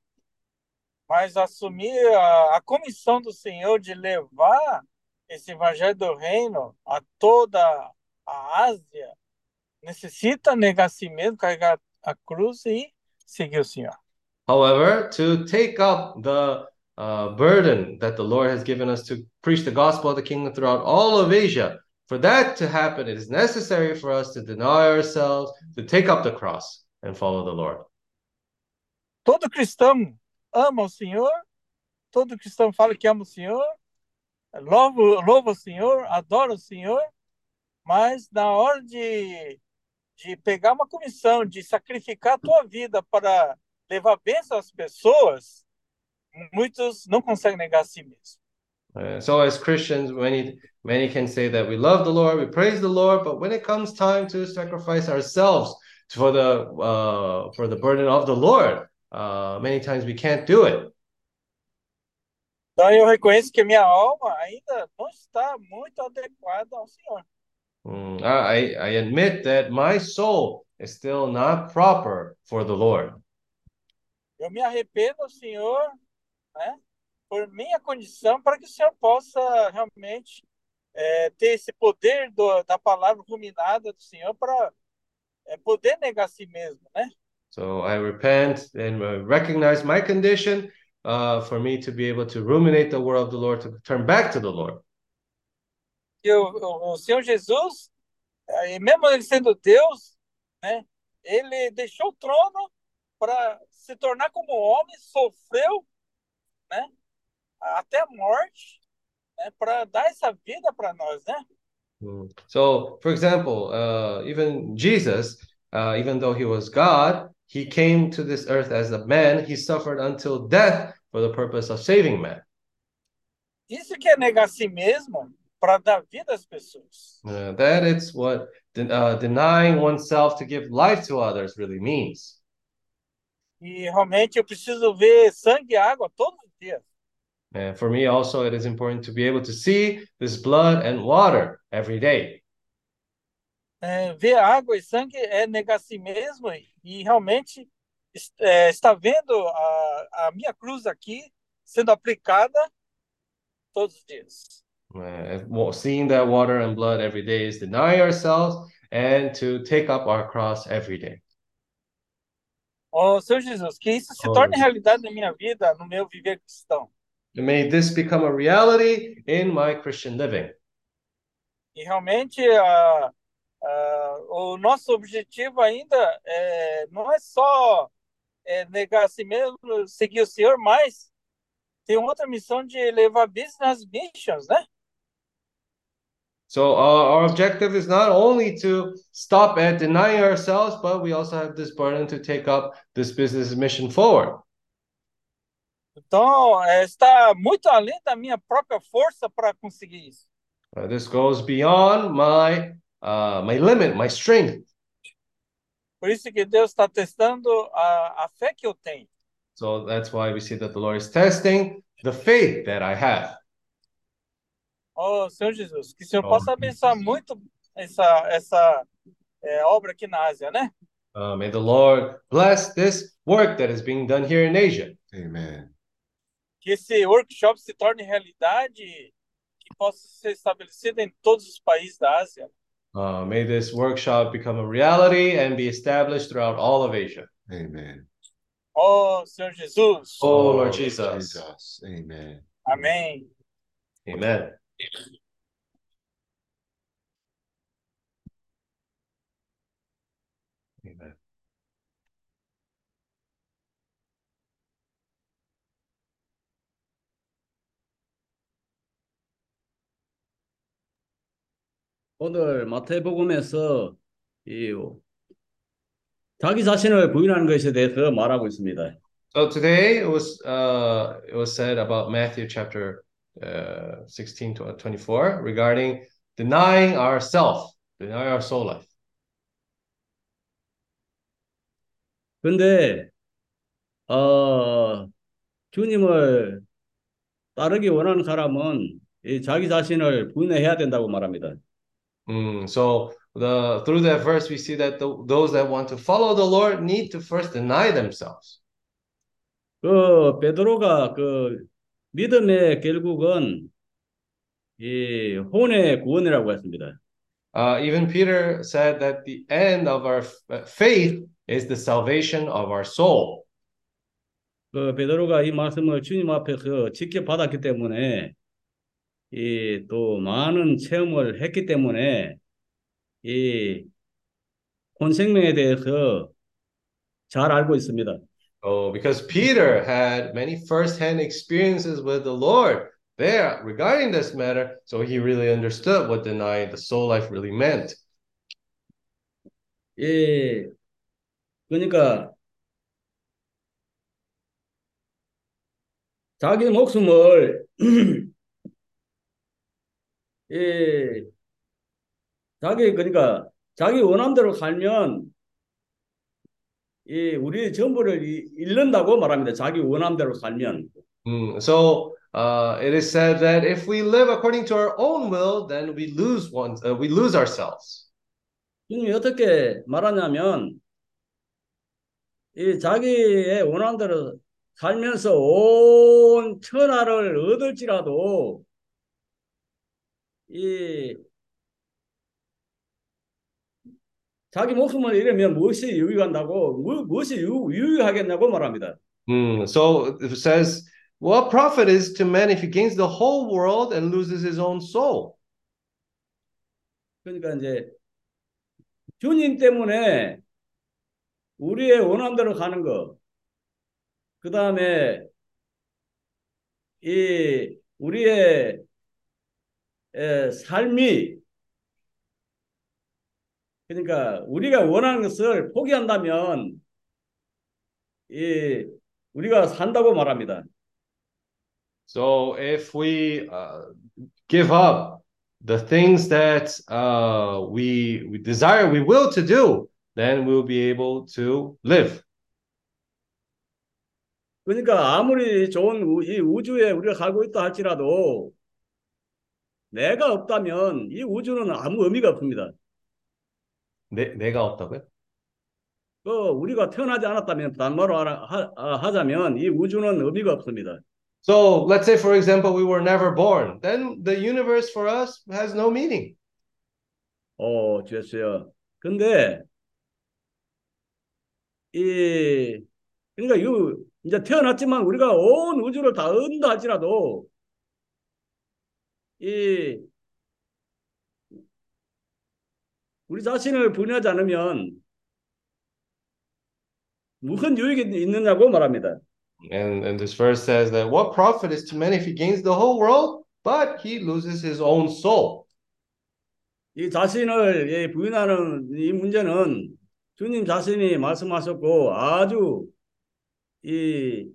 mas assumir a, a comissão do Senhor de levar esse evangelho do reino a toda a Ásia necessita negar a si mesmo, carregar a cruz o However, to take up the uh, burden that the Lord has given us to preach the gospel of the kingdom throughout all of Asia, for that to happen, it is necessary for us to deny ourselves, to take up the cross and follow the Lord. Todo cristão ama o Senhor, todo cristão fala que ama o Senhor, louva, louva o Senhor, adora o Senhor, mas na hora de, de pegar uma comissão, de sacrificar a tua vida para levar bênção às pessoas, muitos não conseguem negar a si mesmo. Uh, so, as Christians, many many can say that we love the Lord, we praise the Lord, but when it comes time to sacrifice ourselves for the uh, for the burden of the Lord, uh, many times we can't do it. Então eu reconheço que minha alma ainda não está muito adequada ao Senhor. Mm, I I admit that my soul is still not proper for the Lord. Eu me arrependo Senhor, né, por minha condição, para que o Senhor possa realmente é, ter esse poder do, da palavra ruminada do Senhor para é, poder negar a si mesmo, né? So I repent and recognize my condition uh, for me to be able to ruminate the word of the Lord, to turn back to the Lord. E o, o, Senhor Jesus, mesmo ele sendo Deus, né, ele deixou o trono para se tornar como homem, sofreu, né, até a morte, né, para dar essa vida para nós, né? Mm. So, for example, uh, even Jesus, uh, even though he was God, he came to this earth as a man, he suffered until death for the purpose of saving man. Isso que é negar a si mesmo para dar vida às pessoas. Uh, that is what uh, denying oneself to give life to others really means. E realmente eu preciso ver sangue e água todos os dias. And for me, also, it is important to be able to see this blood and water every day. É, ver água e sangue é negar a si mesmo e realmente é, está vendo a, a minha cruz aqui sendo aplicada todos os dias. Uh, seeing that water and blood every day is denying ourselves and to take up our cross every day. Ó Senhor Jesus, que isso se Oh, torne realidade na minha vida, no meu viver cristão. May this become a reality in my Christian living. E realmente a, a, o nosso objetivo ainda é, não é só é, negar a si mesmo, seguir o Senhor, mas tem outra missão de levar business missions, né? So uh, our objective is not only to stop at denying ourselves, but we also have this burden to take up this business mission forward. Então, está muito além da minha própria força para conseguir isso. Uh, this goes beyond my uh, my limit, my strength. Por isso que Deus está testando a, a fé que eu tenho. So that's why we see that the Lord is testing the faith that I have. Oh, Senhor Jesus, que o Senhor Oh, possa abençoar muito essa, essa é, obra aqui na Ásia, né? Uh, may the Lord bless this work that is being done here in Asia. Amen. Que esse workshop se torne realidade, que possa ser estabelecido em todos os países da Ásia. Uh, may this workshop become a reality and be established throughout all of Asia. Amen. Oh, Senhor Jesus. Oh, Lord Jesus. Jesus. Amen. Amém. Amen. Amen. 오늘 마태복음에서 이 자기 자신을 부인하는 것에 대해서 말하고 있습니다. So today it was uh, it was said about Matthew chapter uh, 16 to 24 regarding denying ourself, denying our soul life. 근데 어, 주님을 따르기 원하는 사람은 이 자기 자신을 부인해야 된다고 말합니다. Mm, so the through that verse we see that the, those that want to follow the Lord need to first deny themselves. 그 베드로가 그 믿음의 결국은 이 혼의 구원이라고 했습니다. Uh, even Peter said that the end of our f- faith is the salvation of our soul. 그 베드로가 이 말씀을 주님 앞에서 직접 받았기 때문에 이 또 많은 체험을 했기 때문에 이 혼생명에 대해서 잘 알고 있습니다. Oh, because Peter had many first-hand experiences with the Lord there regarding this matter, so he really understood what denying the soul life really meant. 예, 그러니까 자기 목숨을 예, 자기 그러니까 자기 원함대로 살면 이 우리 전부를 이- 잃는다고 말합니다. 자기 원함대로 살면. Mm, So uh, it is said that if we live according to our own will, then we lose one, uh, we lose ourselves. 주님이 어떻게 말하냐면 이 자기의 원함대로 살면서 온 천하를 얻을지라도 이 자기 목숨을 잃으면 무엇이 유익한다고 무, 무엇이 유, 유익하겠냐고 말합니다. Mm, So it says, what profit is to man if he gains the whole world and loses his own soul? 그러니까 이제 주님 때문에 우리의 원함대로 가는 거, 그 다음에 이 우리의 에, 삶이 그러니까 우리가 원하는 것을 포기한다면 이 우리가 산다고 말합니다. So if we uh, give up the things that uh, we we desire, we will to do, then we'll be able to live. 그러니까 아무리 좋은 우- 이 우주에 우리가 살고 있다 할지라도 내가 없다면 이 우주는 아무 의미가 없습니다. 내, 내가 없다고요? 그 우리가 태어나지 않았다면 단말로 하라- 하, 아, 하자면 이 우주는 의미가 없습니다. So let's say, for example, we were never born. Then the universe for us has no meaning. 어, 주였어요. 근데 이 그러니까 이 이제 태어났지만 우리가 온 우주를 다 얻는다 할지라도 이 우리 자신을 분해하지 않으면 무슨 유익이 있느냐고 말합니다. And, and this verse says that what profit is to man if he gains the whole world, but he loses his own soul? 이 자신을 예, 부인하는 이 문제는 주님 자신이 말씀하셨고 아주 이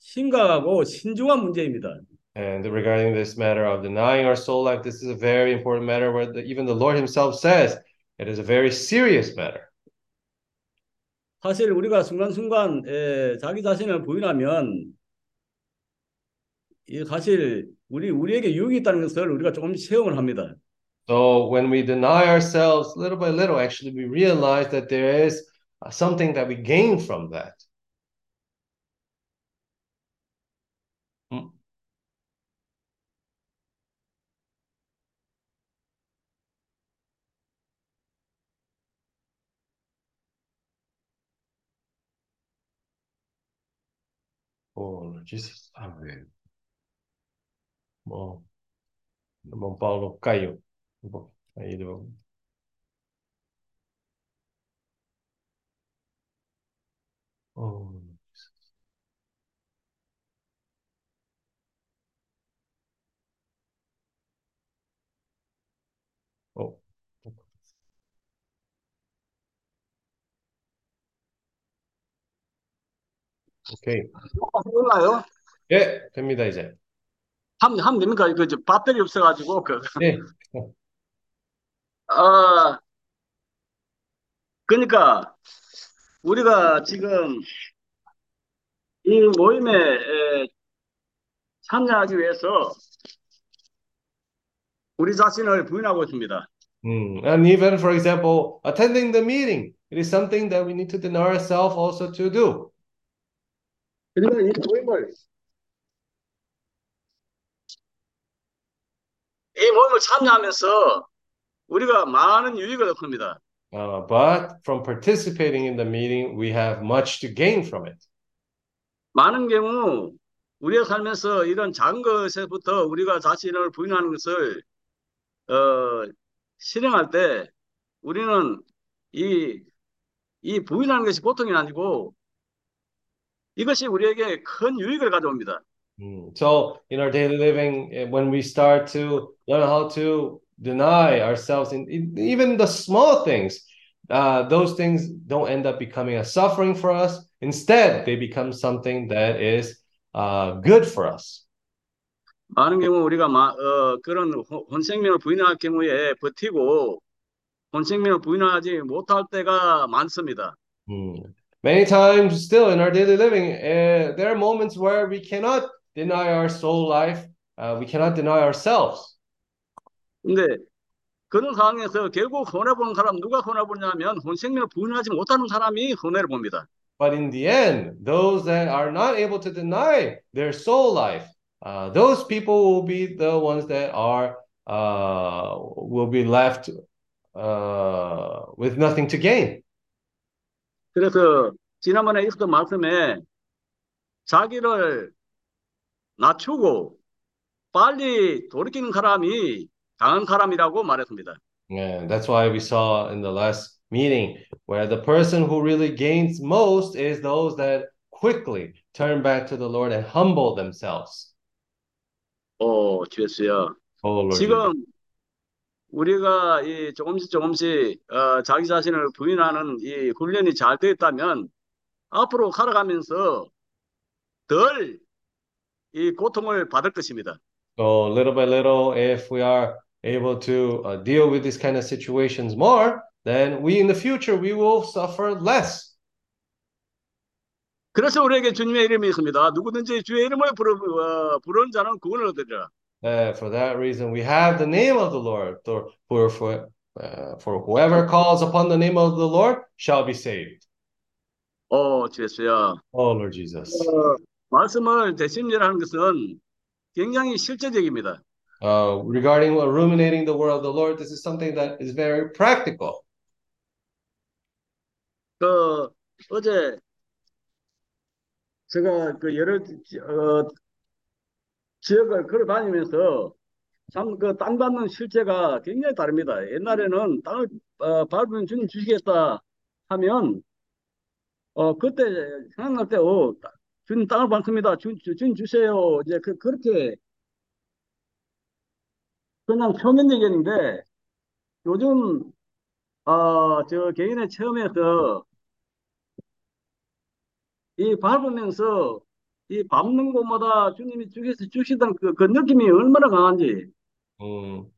심각하고 신중한 문제입니다. And regarding this matter of denying our soul life, this is a very important matter where the, even the Lord himself says it is a very serious matter. 사실 우리가 순간순간 예, 자기 자신을 부인하면 이 사실 우리 우리에게 유익이 있다는 것을 우리가 조금 체험을 합니다. So when we deny ourselves little by little, actually we realize that there is uh, something that we gain from that. Oh, Paulo, disse a ver. Bom, o irmão Paulo caiu. Bom, aí ele Oh. 오케이. 몰라요? 예, 됩니다, 이제. 함, 함 됩니까? 그, 저, 배터리 없어가지고, 그, 예. 어, 그러니까, 우리가 지금 이 모임에 에, 참여하기 위해서 우리 자신을 부인하고 있습니다. Mm. And even, for example, attending the meeting, it is something that we need to deny ourselves also to do. 그러니까 이 모임을, 이 모임을 참여하면서 우리가 많은 유익을 얻습니다. Uh, but from participating in the meeting, we have much to gain from it. 많은 경우 우리가 살면서 이런 작은 것에부터 우리가 자신을 부인하는 것을 어, 실행할 때 우리는 이, 이 부인하는 것이 보통이 아니고 이것이 우리에게 큰 유익을 가져옵니다. Mm. So, in our daily living, eh, when we start to learn how to deny ourselves in, even the small things, uh, those things don't end up becoming a suffering for us. Instead, they become something that is uh, good for us. 많은 경우 우리가 마, 어, 그런 혼- 혼생명을 부인할 경우에 버티고 혼생명을 부인하지 못할 때가 많습니다. Mm. Many times, still in our daily living, uh, there are moments where we cannot deny our soul life, uh, we cannot deny ourselves. 근데 그런 상황에서 결국 손해보는 사람 누가 손해보냐면 혼생명을 부인하지 못하는 사람이 손해를 봅니다. But in the end, those that are not able to deny their soul life, uh, those people will be the ones that are uh, will be left uh, with nothing to gain. 그래서 지난번에 있었던 말씀에 자기를 낮추고 빨리 돌이키는 사람이 강한 사람이라고 말했습니다. And that's why we saw in the last meeting where the person who really gains most is those that quickly turn back to the Lord and humble themselves. 오. Oh. Jesus. 지금 우리가 이 조금씩 조금씩 어, 자기 자신을 부인하는 이 훈련이 잘 되었다면 앞으로 살아가면서 덜 이 고통을 받을 것입니다. So little by little, if we are able to uh, deal with these kind of situations more, then we in the future we will suffer less. 그래서 우리에게 주님의 이름이 있습니다. 누구든지 주의 이름을 부르, 어, 부르는 자는 구원을 얻으리라. Uh, for that reason, we have the name of the Lord. For for for, uh, for whoever calls upon the name of the Lord shall be saved. 어, 주였어요. Oh Lord Jesus. 어, 말씀을 대심리라는 것은 굉장히 실제적입니다. Uh, regarding ruminating the word of the Lord, this is something that is very practical. 그 어제 제가 그 여러 어, 지역을 걸어 다니면서 참 그 땅 받는 실제가 굉장히 다릅니다. 옛날에는 땅을 어, 밟으면 주님 주시겠다 하면 어 그때 생각날 때 어, 주님 땅을 밟습니다. 주, 주, 주님 주세요. 이제 그 그렇게 그냥 표면적이었는데 요즘 어 저 개인의 체험에서 이 밟으면서 이 밟는 곳마다 주님이 주께서 주시던 그, 그 느낌이 얼마나 강한지 Mm.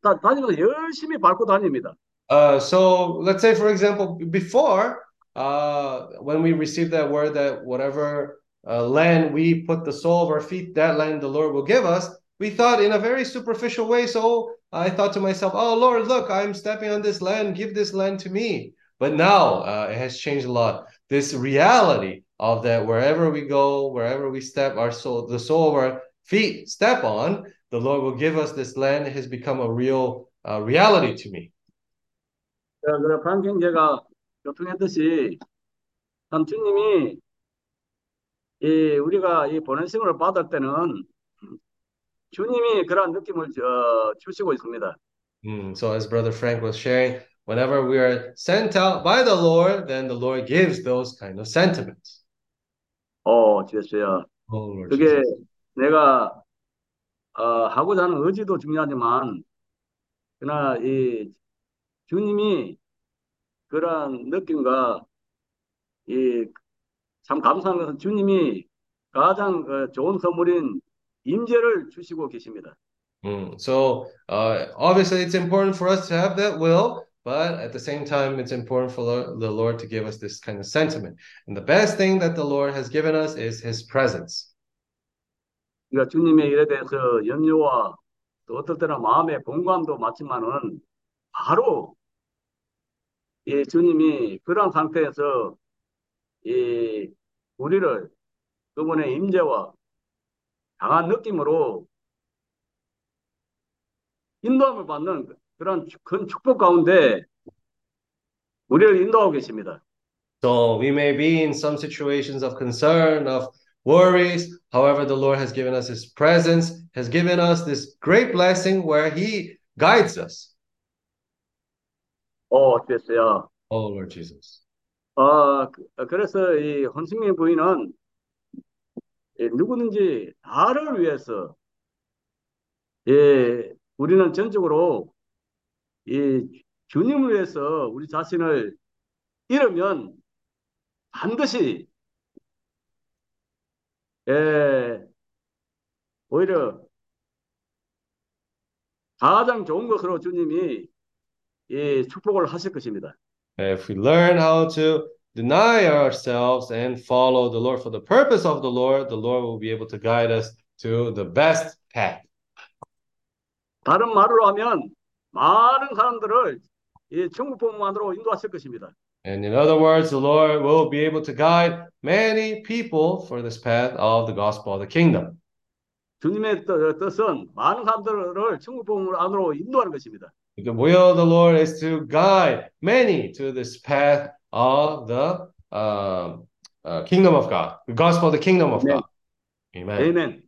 다, 다니면서 열심히 밟고 다닙니다. Uh, so let's say, for example, before, uh, when we received that word that whatever uh, land we put the sole of our feet, that land the Lord will give us, we thought in a very superficial way. So I thought to myself, oh, Lord, look, I'm stepping on this land, give this land to me. But now uh, it has changed a lot. This reality of that wherever we go, wherever we step, our soul, the sole of our feet step on, the Lord will give us this land has become a real uh, reality to me. 어, 그 방금 제가 교통했듯이 참 주님이 이 우리가 이 보내심을 받을 때는 주님이 그러한 느낌을 어, 주시고 있습니다. Mm, so as Brother Frank was sharing, whenever we are sent out by the Lord, then the Lord gives those kind of sentiments. 어, 주였어요. Oh Lord 그게 Jesus. 내가 어, 하고자 하는 의지도 중요하지만 그러나 이 주님이 그러한 느낌과 이 참 감사한 것은 주님이 가장 어, 좋은 선물인 임재를 주시고 계십니다. Mm, so uh, obviously it's important for us to have that will, but at the same time it's important for the the Lord to give us this kind of sentiment. And the best thing that the Lord has given us is His presence. 그러니까 주님의 일에 대해서 염려와 또 어떨 때는 마음의 공감도 많지만은 바로 이 주님이 그런 상태에서 이 우리를 그분의 임재와 강한 느낌으로 인도함을 받는 그런 큰 축복 가운데 우리를 인도하고 계십니다. So we may be in some situations of concern, of worries. However, the Lord has given us His presence, has given us this great blessing where He guides us. 어, 됐어요. Oh Lord Jesus. 어, 그- 그래서 이 헌승민 부인은 예, 누구든지 나를 위해서 예, 우리는 전적으로 이 주님을 위해서 우리 자신을 잃으면 반드시 예, 오히려 가장 좋은 것으로 주님이 이 축복을 하실 것입니다. If we learn how to deny ourselves and follow the Lord for the purpose of the Lord, the Lord will be able to guide us to the best path. 다른 말로 하면 많은 사람들을 이 천국 복음만으로 인도하실 것입니다. And in other words, the Lord will be able to guide many people for this path of the gospel of the kingdom. 주님의 뜻- 뜻은 많은 사람들을 천국 복음 안으로 인도하는 것입니다. The will of the Lord is to guide many to this path of the um, uh, kingdom of God, the gospel of the kingdom of Amen. God. Amen. 아멘.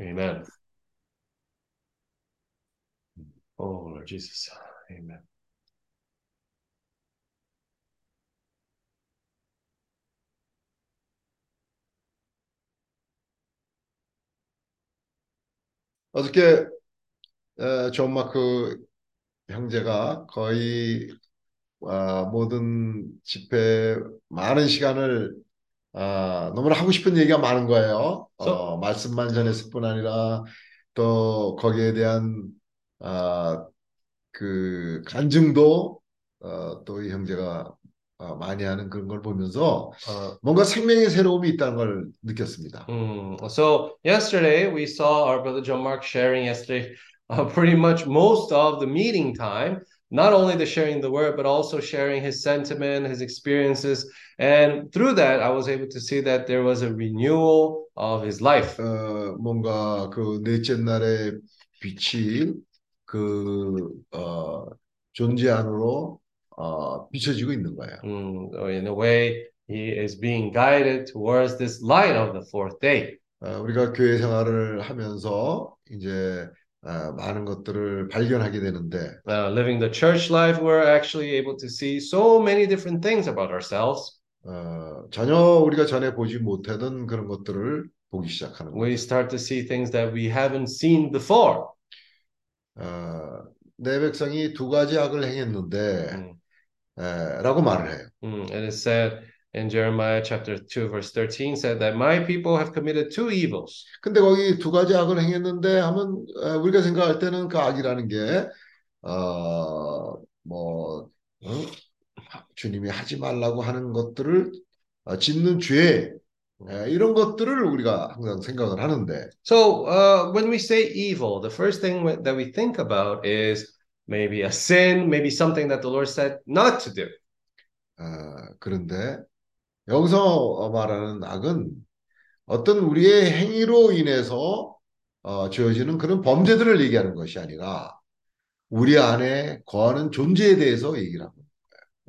Amen. Oh, Lord Jesus. Amen. 어저께 어, 존 마크 형제가 거의 아, 모든 집회 많은 시간을 아, 너무나 하고 싶은 얘기가 많은 거예요. 어, 말씀만 전했을 뿐 아니라 또 거기에 대한 아, 그 간증도 어, 또 이 형제가 어, 많이 하는 그런 걸 보면서 Uh, 뭔가 생명의 새로움이 있다는 걸 느꼈습니다. mm, so yesterday we saw our brother John Mark sharing yesterday uh, pretty much most of the meeting time, not only the sharing the word, but also sharing his sentiment, his experiences. And through that, I was able to see that there was a renewal of his life. 어, 뭔가 그 넷째 날의 빛이 그 어, 존재 안으로 어, 비춰지고 있는 거예요. Mm, in a way, he is being guided towards this light of the fourth day. 어, 우리가 교회 생활을 하면서 이제 어, 많은 것들을 발견하게 되는데 Uh, living the church life, we're actually able to see so many different things about ourselves. 어, 전혀 우리가 전에 보지 못하던 그런 것들을 보기 시작하는 거예요. We start to see things that we haven't seen before. 어, 내 백성이 두 가지 악을 행했는데 Mm. 에, 라고 말을 해요. Mm, It is said in Jeremiah chapter 2, verse 13, said that my people have committed two evils. 근데 거기 두 가지 악을 행했는데 하면 어, 우리가 생각할 때는 그 악이라는 게 어, 뭐 어? 주님이 하지 말라고 하는 것들을 어, 짓는 죄 에, 이런 것들을 우리가 항상 생각을 하는데 So uh, when we say evil, the first thing that we think about is maybe a sin, maybe something that the Lord said not to do. 어, 그런데 여기서 말하는 악은 어떤 우리의 행위로 인해서 어, 주어지는 그런 범죄들을 얘기하는 것이 아니라 우리 안에 거하는 존재에 대해서 얘기를 합니다.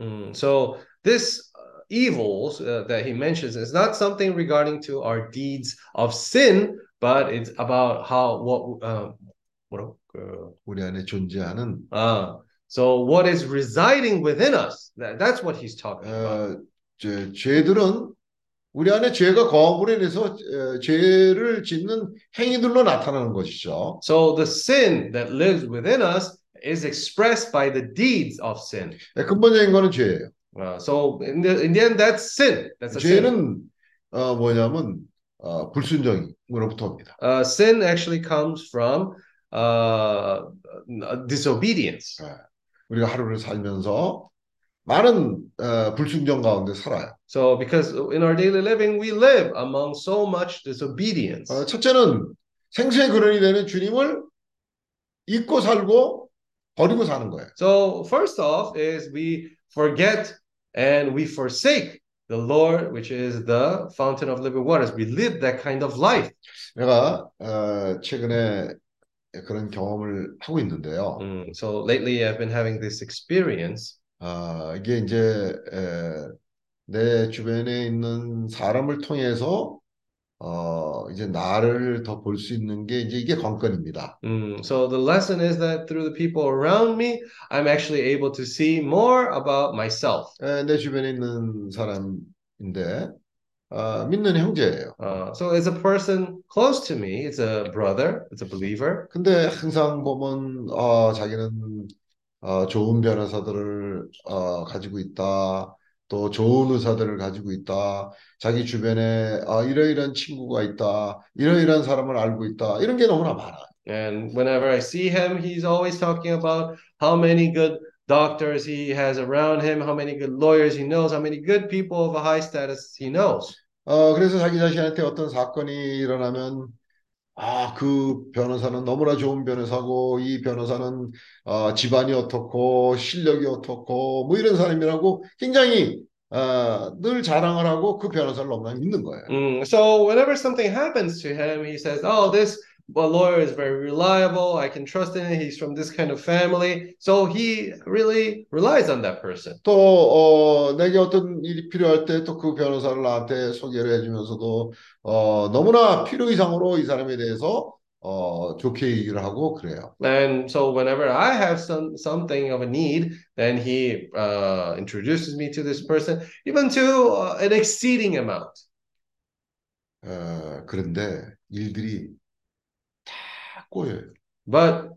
Mm, So this uh, evils uh, that he mentions is not something regarding to our deeds of sin, but it's about how what uh, what uh, 우리 안에 존재하는 uh, so what is residing within us. That, that's what he's talking about. 어, 저, 죄들은 우리 안에 죄가 거함으로 인해서 어, 죄를 짓는 행위들로 나타나는 것이죠. So the sin that lives within us is expressed by the deeds of sin. 네, 근본적인 거는 죄예요. Uh, so in the in the end, that's sin. That's a sin. 어, 뭐냐면 어, 불순종으로부터 옵니다. Uh, sin actually comes from uh, disobedience. 우리가 하루를 살면서 많은 어, 불순종 가운데 살아요. So because in our daily living, we live among so much disobedience. 어, 첫째는 생수의 근원이 되는 주님을 잊고 살고 버리고 사는 거예요. So first off is we forget and we forsake the Lord, which is the fountain of living waters. We live that kind of life. 내가 어, 최근에 그런 경험을 하고 있는데요. Mm, so lately, I've been having this experience. 아, 이게 이제 에, 내 주변에 있는 사람을 통해서 어, 이제 나를 더 볼 수 있는 게 이제 이게 관건입니다. Mm, so the lesson is that through the people around me, I'm actually able to see more about myself. 에, 내 주변에 있는 사람인데 아, 믿는 형제예요. Uh, so it's a person close to me. It's a brother. It's a believer. 근데 항상 보면 어, 자기는 어, 좋은 변호사들을 어, 가지고 있다. 또 좋은 의사들을 가지고 있다. 자기 주변에 아, 이러이러한 친구가 있다. 이러이러한 사람을 알고 있다. 이런 게 너무나 많아요. And whenever I see him, he's always talking about how many good doctors he has around him, how many good lawyers he knows, how many good people of a high status he knows. 어, 그래서 자기 자신한테 어떤 사건이 일어나면 아, 그 변호사는 너무나 좋은 변호사고 이 변호사는 어, 집안이 어떻고 실력이 어떻고 뭐 이런 사람이라고 굉장히 어, 늘 자랑을 하고 그. Mm, so whenever something happens to him, he says, "Oh, this well, lawyer is very reliable. I can trust in him. He's from this kind of family." So he really relies on that person. 또 어, 내게 어떤 일이 필요할 때 또 그 변호사를 나한테 소개를 해주면서도 어, 너무나 필요 이상으로 이 사람에 대해서 어, 좋게 얘기를 하고 그래요. And so whenever I have some something of a need, then he uh, introduces me to this person, even to uh, an exceeding amount. 어, 그런데 일들이 다 꼬여요. But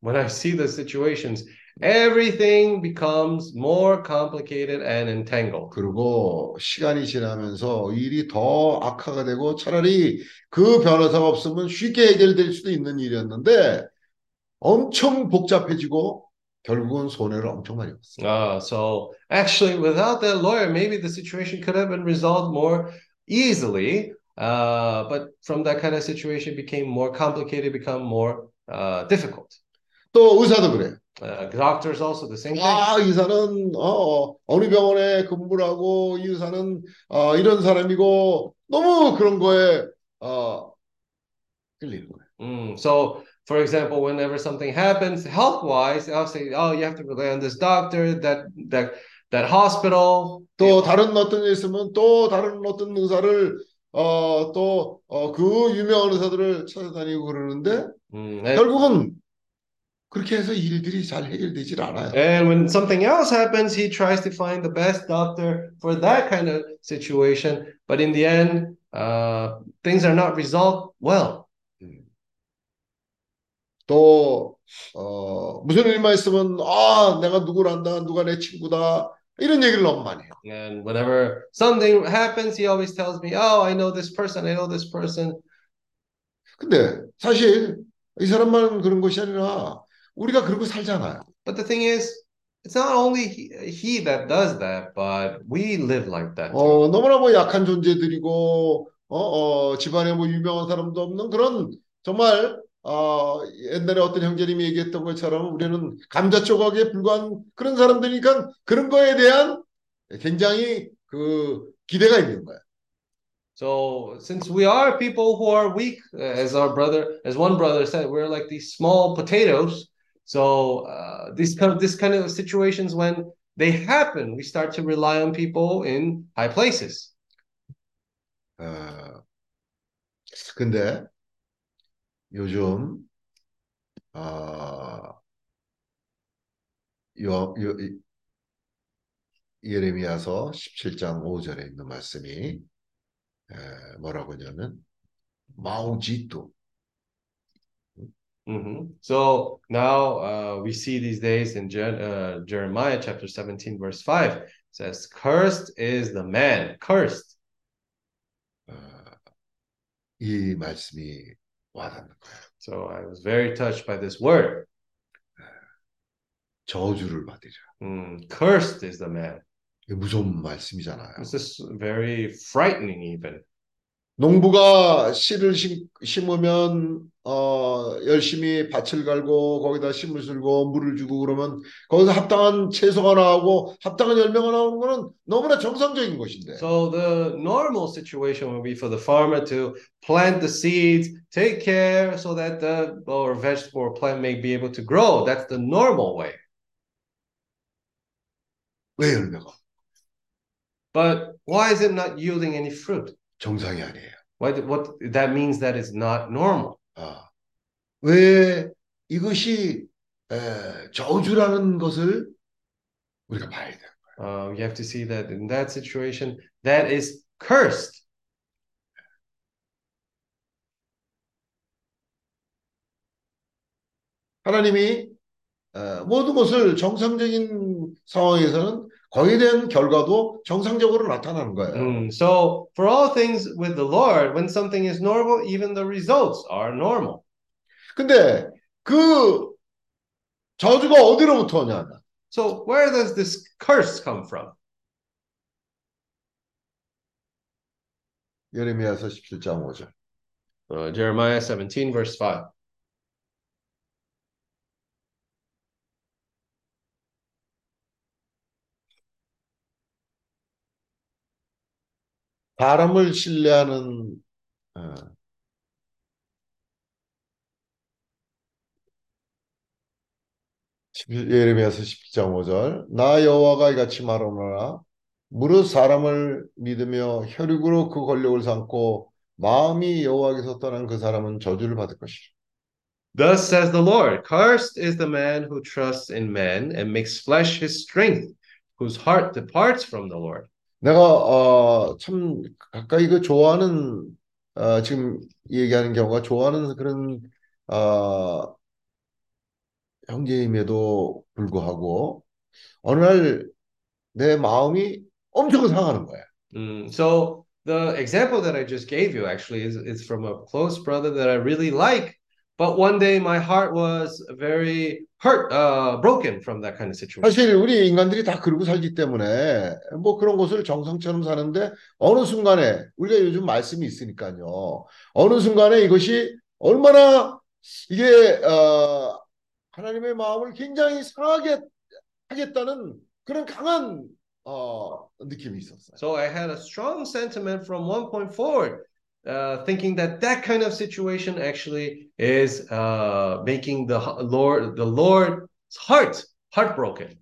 when I see the situations, everything becomes more complicated and entangled. 그리고 시간이 지나면서 일이 더 악화가 되고 차라리 그 변호사가 없으면 쉽게 해결될 수도 있는 일이었는데 엄청 복잡해지고 결국은 손해를 엄청 많이 봤어요. Uh, so actually, without that lawyer, maybe the situation could have been resolved more easily. Uh, but from that kind of situation, it became more complicated, become more uh, difficult. 또 의사도 그래요. Uh, doctors also the same thing. 아, 의사는 어, 어느 병원에 근무를 하고 이 의사는 어, 이런 사람이고 너무 그런 거에 어, 끌리는 거예요. Mm, so, for example, whenever something happens health-wise, I'll say, "Oh, you have to rely on this doctor, that that that hospital." 또 다른 어떤 일 있으면 또 다른 어떤 의사를 어, 또 어, 그 유명한 의사들을 찾아다니고 그러는데 Mm, and, 결국은 그렇게 해서 일들이 잘 해결되질 않아요. and when something else happens, he tries to find the best doctor for that kind of situation. But in the end, uh, things are not resolved well. 또 어, 무슨 일만 있으면 아 내가 누구를 안다 누가 내 친구다 이런 얘기를 너무 많이 해요. And whenever something happens, he always tells me, "Oh, I know this person. I know this person." 근데 사실 이 사람만 그런 것이 아니라 우리가 그러고 살잖아요. But the thing is, it's not only he, he that does that, but we live like that. 어, 너무나 뭐 약한 존재들이고 어, 어, 집안에 뭐 유명한 사람도 없는 그런 정말 어, 옛날에 어떤 형제님이 얘기했던 것처럼 우리는 감자 조각에 불과한 그런 사람들이니까 그런 거에 대한 굉장히 그 기대가 있는 거야. So since we are people who are weak, uh, as our brother, as one brother said, we're like these small potatoes. So uh, these kind of this kind of situations when they happen, we start to rely on people in high places. 어, 근데 요즘 어, 요, 요, 이- 예레미야서 17장 5절에 있는 말씀이 에, 뭐라고 하냐면 마우지또 Mhm. So now uh, we see these days in Je- uh, Jeremiah chapter 17, verse 5 it says, Cursed is the man, cursed. 어, 이 말씀이. So I was very touched by this word. 저주를 받으라. Mm, cursed is the man. 이게 무서운 말씀이잖아요. This is very frightening, even. 농부가 씨를 심, 심으면 어, 열심히 밭을 갈고 거기다 씨를 쓸고 물을 주고 그러면 거기서 합당한 채소가 나오고 합당한 열매가 나오는 거는 너무나 정상적인 것인데 So the normal situation would be for the farmer to plant the seeds, take care so that the or vegetable or plant may be able to grow. That's the normal way. 왜 열매가 But why is it not yielding any fruit? 정상이 아니에요. Why? What that means that it's not normal. 아, 왜 이것이 에, 저주라는 것을 우리가 봐야 돼요. Uh, you have to see that in that situation, that is cursed. 하나님이 에, 모든 것을 정상적인 상황에서는 거기에 대한 결과도 정상적으로 나타나는 거예요. Mm, So for all things with the Lord, when something is normal, even the results are normal. 근데 그 저주가 어디로부터 오냐? So where does this curse come from? 예레미야서 17장 5절. Uh, Jeremiah 17, verse 5. 사람을 신뢰하는 어, 예레미야서 17장 5절 나 여호와가 이같이 말하노라 무릇 사람을 믿으며 혈육으로 그 권력을 삼고 마음이 여호와께서 떠난 그 사람은 저주를 받을 것이라. Thus says the Lord Cursed is the man who trusts in men and makes flesh his strength, whose heart departs from the Lord. 내가 어, 참 가까이 그 좋아하는 어, 지금 얘기하는 경우가 좋아하는 그런 어, 형제임에도 불구하고 어느 날 내 마음이 엄청 상하는 거야. Mm, so the example that I just gave you actually is, is from a close brother that I really like, but one day my heart was very hurt, uh, broken from that kind of situation. 사실 우리 인간들이 다 그러고 살기 때문에 뭐 그런 것을 정상처럼 사는데 어느 순간에 우리가 요즘 말씀이 있으니까요. 어느 순간에 이것이 얼마나 이게 어, 하나님의 마음을 굉장히 상하게 하겠다는 그런 강한 어, 느낌이 있었어요. So I had a strong sentiment from one point forward, uh, thinking that that kind of situation actually is uh, making the Lord, the Lord's heart heartbroken.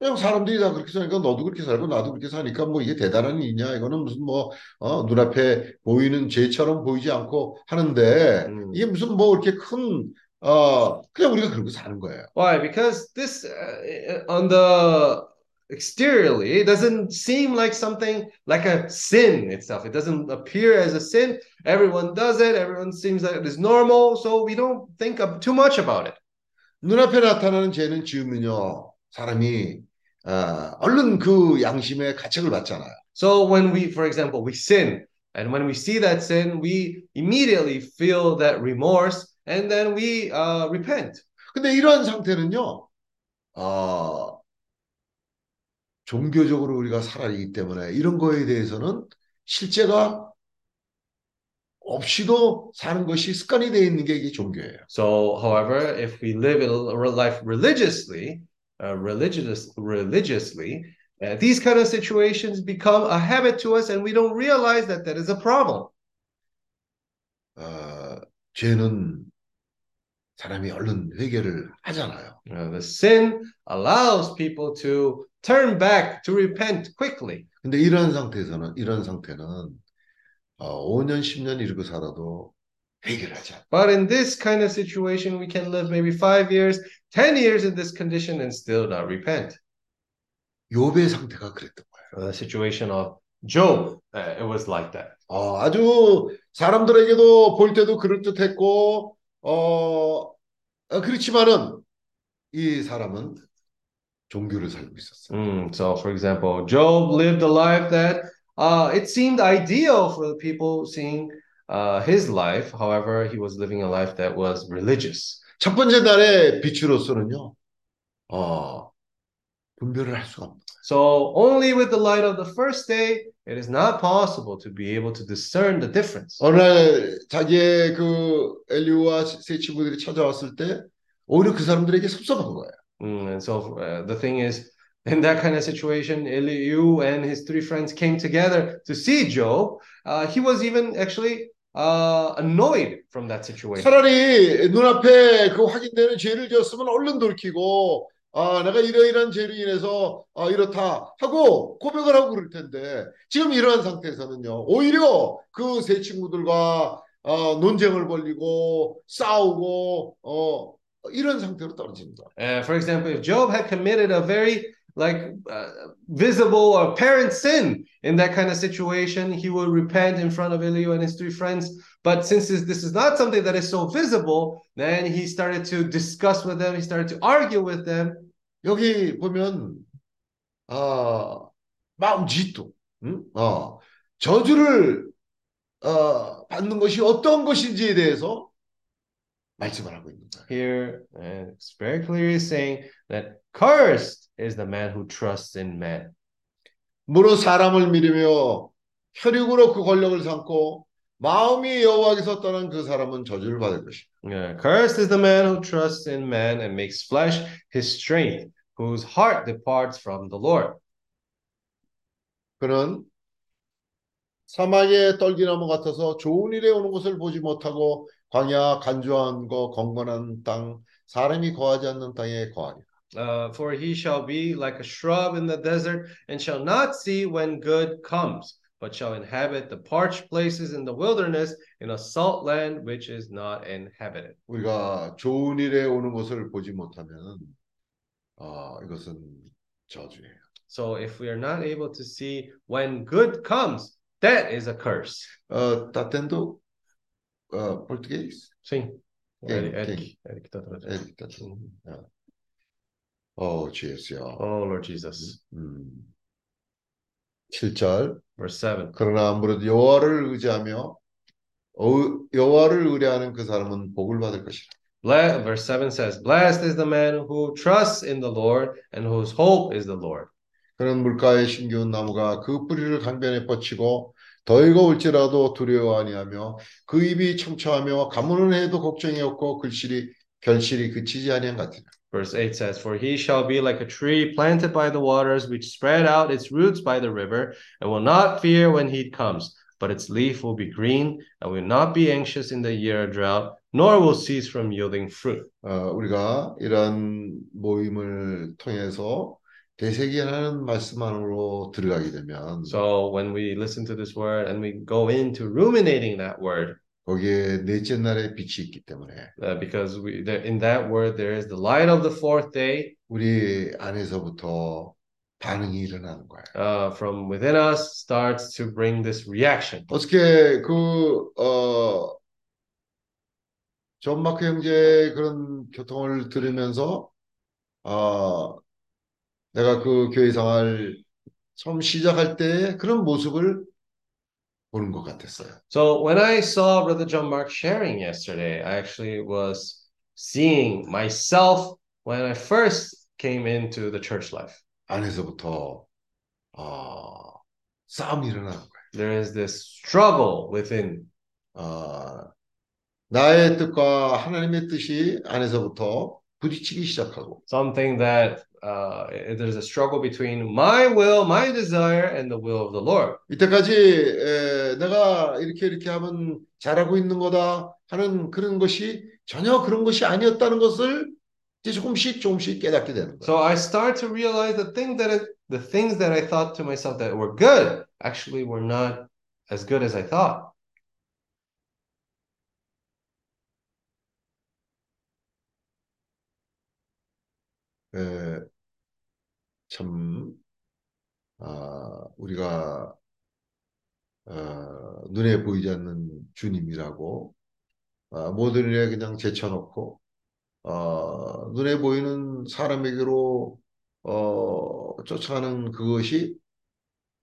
그냥 사람들이 다 그렇게 사니까 너도 그렇게 살고 나도 그렇게 사니까 뭐 이게 대단한 일이냐 이거는 무슨 뭐 어, 눈앞에 보이는 죄처럼 보이지 않고 하는데 음. 이게 무슨 뭐 이렇게 큰 어, 그냥 우리가 그러고 사는 거예요. Why? Because this, uh, on the exteriorly, it doesn't seem like something like a sin itself. It doesn't appear as a sin. Everyone does it. Everyone seems that it is normal. So we don't think of too much about it. 눈앞에 나타나는 죄는 지으면요 사람이 어, 얼른 그 양심의 가책을 받잖아요. So when we, for example, we sin, and when we see that sin, we immediately feel that remorse, and then we uh, repent. 근데 이러한 상태는요, 어, 종교적으로 우리가 살아있기 때문에 이런 거에 대해서는 실제가 없이도 사는 것이 습관이 되어 있는 게 이게 종교예요. So, however, if we live a life religiously, uh, religious, religiously, uh, these kind of situations become a habit to us, and we don't realize that that is a problem. 어, 죄는 사람이 얼른 회개를 하잖아요. Uh, the sin allows people to turn back, to repent quickly. 근데 이런 상태에서는 이런 상태는 어, 5년, 10년 이러고 살아도 않아요. But in this kind of situation, we can live maybe five years, 10 years in this condition and still not repent. 욥의 상태가 그랬던 거예요. The situation of Job, uh, it was like that. 어, 아주 사람들에게도 볼 때도 그럴 듯했고 어, 어, 그렇지만은 이 사람은 종교를 살고 있었어요. Mm, so, for example, Job lived a life that uh, it seemed ideal for the people seeing uh, his life. However, he was living a life that was religious. 첫 번째 날의 빛으로서는요, 어, 분별을 할 수가 없다. So, only with the light of the first day, it is not possible to be able to discern the difference. 어느 날 자기의 그 엘리우와 세 친구들이 찾아왔을 때 오히려 그 사람들에게 섭섭한 거예요. Mm, and so, uh, the thing is, in that kind of situation, Elihu and his three friends came together to see Job. Uh, he was even actually uh, annoyed from that situation. 차라리 눈앞에 그 확인되는 죄를 지었으면 얼른 돌이키고 아 내가 이러이러한 죄로 인해서 아 이렇다 하고 고백을 하고 그럴 텐데 지금 이러한 상태에서는요 오히려 그 세 친구들과 어, 논쟁을 벌리고 싸우고 어 이런 상태로 떨어집니다. Uh, for example, if Job had committed a very like uh, visible or apparent sin in that kind of situation, he would repent in front of Elihu and his three friends. But since this, this is not something that is so visible, then he started to discuss with them. He started to argue with them. 여기 보면 아 마음지도 응? 어 저주를 어 받는 것이 어떤 것인지에 대해서 말씀을 하고 있는 거예요. Here, it's very clearly saying that cursed is the man who trusts in man. 무릇 사람을 믿으며 혈육으로 그 권력을 삼고 마음이 여호와께서 떠난 그 사람은 저주를 받을 것이다. Yeah, cursed is the man who trusts in man and makes flesh his strength, whose heart departs from the Lord. 그는 사막의 떨기나무 같아서 좋은 일에 오는 것을 보지 못하고 광야 간주한 거 건건한 땅 사람이 거하지 않는 땅에 거하리라. Uh, for he shall be like a shrub in the desert, and shall not see when good comes, but shall inhabit the parched places in the wilderness, in a salt land which is not inhabited. 우리가 좋은 일에 오는 것을 보지 못하면 아 이것은 저주예요. So if we are not able to see when good comes, that is a curse. 어, tendo uh, português? Sim. Eric, 땡, Eric, Eric 다 들어줘. 에릭 같은. 야. 어, 주 예수여. Oh Lord Jesus. 음. 7절. Verse 7. 그러나 아무래도 여호와를 의지하며 어, 여호와를 의뢰하는 그 사람은 복을 받을 것이라. Verse 7 says, Blessed is the man who trusts in the Lord and whose hope is the Lord. 그런 물가에 심겨운 나무가 그 뿌리를 강변에 뻗치고 더위가 올지라도 두려워 아니하며 그 입이 청초하며 가무는 해도 걱정이 없고 글실이 결실이 그치지 아니한 같으라. Verse 8 says, For he shall be like a tree planted by the waters, which spread out its roots by the river, and will not fear when heat comes, but its leaf will be green, and will not be anxious in the year of drought, nor will cease from yielding fruit. 어, 우리가 이런 모임을 통해서 대세기하는 말씀 안으로 들어가게 되면 So when we listen to this word and we go into ruminating that word, 거기에 넷째 날의 빛이 있기 때문에 uh, because we there, in that word there is the light of the fourth day 우리 안에서부터 반응이 일어나는 거예요. uh, from within us starts to bring this reaction. 어떻게 그, 어, 존 마크 형제 그런 교통을 들으면서, 어, 내가 그 교회 생활 처음 시작할 때 그런 모습을 보는 것 같았어요. So when I saw Brother John Mark sharing yesterday, I actually was seeing myself when I first came into the church life. 안에서부터, 어, 싸움이 일어나는 거예요. There is this struggle within. 어, 나의 뜻과 하나님의 뜻이 안에서부터 부딪히기 시작하고, Something that uh, there's a struggle between my will, my desire, and the will of the Lord. 이때까지 에, 내가 이렇게 이렇게 하면 잘하고 있는 거다 하는 그런 것이 전혀 그런 것이 아니었다는 것을 이제 조금씩 조금씩 깨닫게 되는 거예요. So I start to realize the thing that it, the things that I thought to myself that were good actually were not as good as I thought. 에, 참 아, 우리가 어, 눈에 보이지 않는 주님이라고 아, 모든 일에 그냥 제쳐놓고 어, 눈에 보이는 사람에게로 어, 쫓아가는 그것이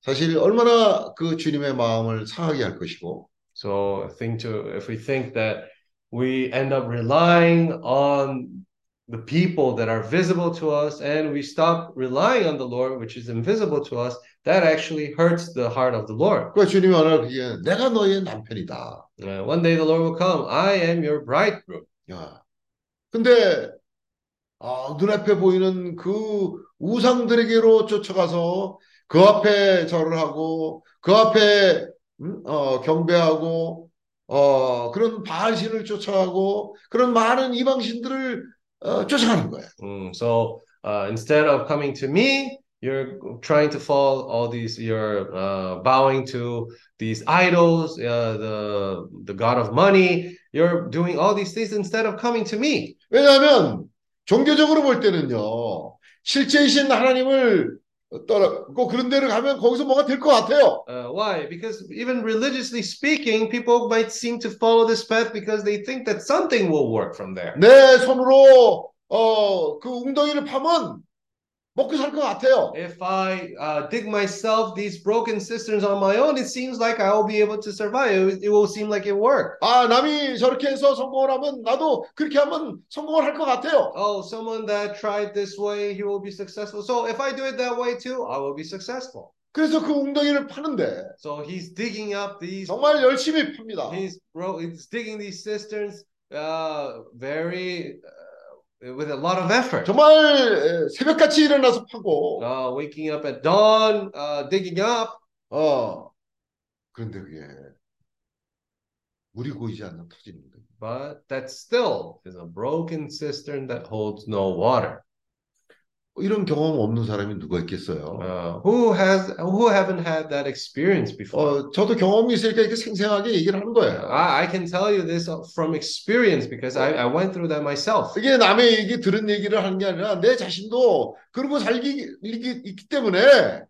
사실 얼마나 그 주님의 마음을 상하게 할 것이고. So I think to if we think that we end up relying on the people that are visible to us and we stop relying on the Lord, which is invisible to us, that actually hurts the heart of the Lord. 그 주님이 오늘 그게 내가 너의 남편이다. Uh, one day the Lord will come, I am your bridegroom. 야, 근데 아, 눈앞에 보이는 그 우상들에게로 쫓아가서 그 앞에 절을 하고 그 앞에 음? 어, 경배하고 어, 그런 바알신을 쫓아가고 그런 많은 이방신들을 어, 쫓아가는 거예요. Mm, so uh, instead of coming to me, you're trying to follow all these. You're uh, bowing to these idols, uh, the the god of money. You're doing all these things instead of coming to me. 왜냐하면 종교적으로 볼 때는요 실제이신 하나님을 떠나고 그런 데를 가면 거기서 뭐가 될 것 같아요. Uh, why? Because even religiously speaking, people might seem to follow this path because they think that something will work from there. 내 손으로 어, 그 웅덩이를 파면 먹고 살 것 같아요. If I uh, dig myself these broken cisterns on my own, it seems like I will be able to survive. It, it will seem like it worked. 아, 남이 저렇게 해서 성공을 하면 나도 그렇게 하면 성공을 할 것 같아요. Oh, someone that tried this way, he will be successful. So if I do it that way too, I will be successful. 그래서 그 웅덩이를 파는데 So he's digging up these. 정말 열심히 팝니다. He's bro. He's digging these cisterns. Uh, very uh, with a lot of effort. 정말 에, 새벽같이 일어나서 파고 Uh, waking up at dawn, uh, digging up. 어 그런데 그게 물이 고이지 않는 터지는 거예요. But that still is a broken cistern that holds no water. 이런 경험 없는 사람이 누가 있겠어요? Uh, who has who haven't had that experience before? 어, 저도 경험이 있으니까 이렇게 생생하게 얘기를 하는 거예요. I, I can tell you this from experience because I, I went through that myself. 이게 남의 얘기 들은 얘기를 하는 게 아니라 내 자신도 그러고 살기 있기 때문에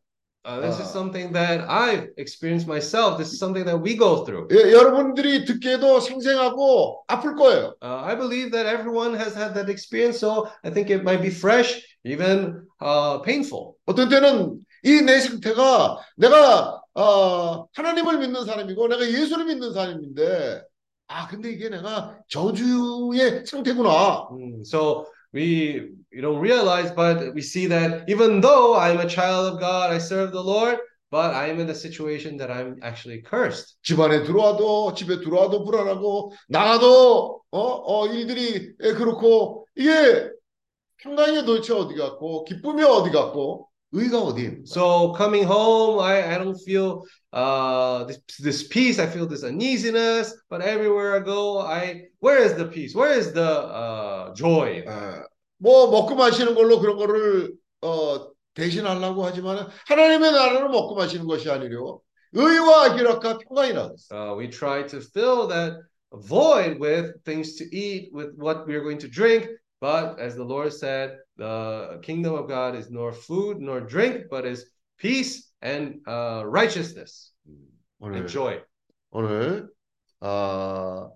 Uh, this is 아. something that I've experienced myself. This is something that we go through. 예, 여러분들이 듣기에도 생생하고 아플 거예요. Uh, I believe that everyone has had that experience, so I think it might be fresh, even uh, painful. 어떤 때는 이 내 상태가 내가 어, 하나님을 믿는 사람이고 내가 예수를 믿는 사람인데 아 근데 이게 내가 저주의 상태구나. Mm, So we you don't realize, but we see that even though I'm a child of God, I serve the Lord, but I am in a situation that I'm actually cursed. 집안에 들어와도 집에 들어와도 불안하고 나가도 어, 어 일들이 예, 그렇고 이게 평강이 도대체 어디 갔고 기쁨이 어디 갔고 의가 어디에 있는 거야? So coming home, I, I don't feel uh this, this peace. I feel this uneasiness. But everywhere I go, I where is the peace? Where is the uh joy? 예, 뭐 먹고 마시는 걸로 그런 거를 어, 대신하려고 하지만 하나님의 나라는 먹고 마시는 것이 아니려 의와 희락과 평강이라 그랬어. Uh, we try to fill that void with things to eat, with what we're going to drink. But as the Lord said, the kingdom of God is nor food nor drink, but is peace and uh, righteousness 오늘 and joy. 오늘 아,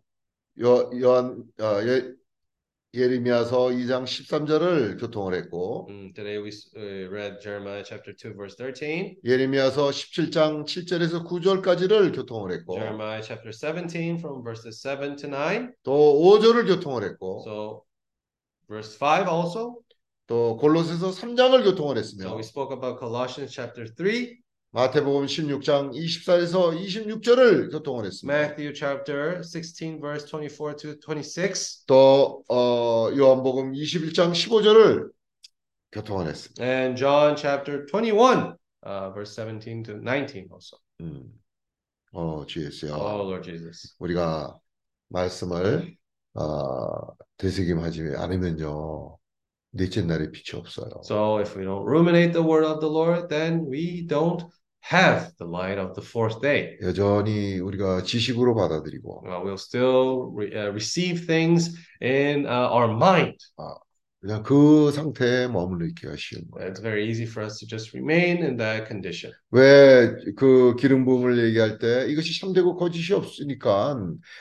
요, 요한 어, 예, 예레미야서 2장 13절을 교통을 했고 Mm, today we s- uh, read Jeremiah chapter 2, verse 13, 예레미야서 17장 7절에서 9절까지를 교통을 했고 Jeremiah chapter 17, from verses 7 to 9. 또 5절을 교통을 했고 So, verse 5 also. 또 골로새서 3장을 교통을 So, 했으며 we spoke about Colossians chapter 3, 마태복음 16장 24에서 26절을 교통을 했습니다. Matthew chapter 16, verse 24 to 26. 또 어, 요한복음 21장 15절을 교통을 했습니다. and John chapter 21, uh, verse 17 to 19 also. 음. 어, 주 예수여. Oh, Lord Jesus. 우리가 말씀을 어, 되새김하지 않으면요. 넷째 날에 빛이 없어요. So if we don't ruminate the word of the Lord, then we don't have the light of the fourth day. 여전히 우리가 지식으로 받아들이고 Uh, we'll still re- uh, receive things in uh, our mind. 그냥 그 상태에 머물러 있기가 쉬운 거예요. It's very easy for us to just remain in that condition. 왜 그 기름 부음을 얘기할 때 이것이 참되고 거짓이 없으니까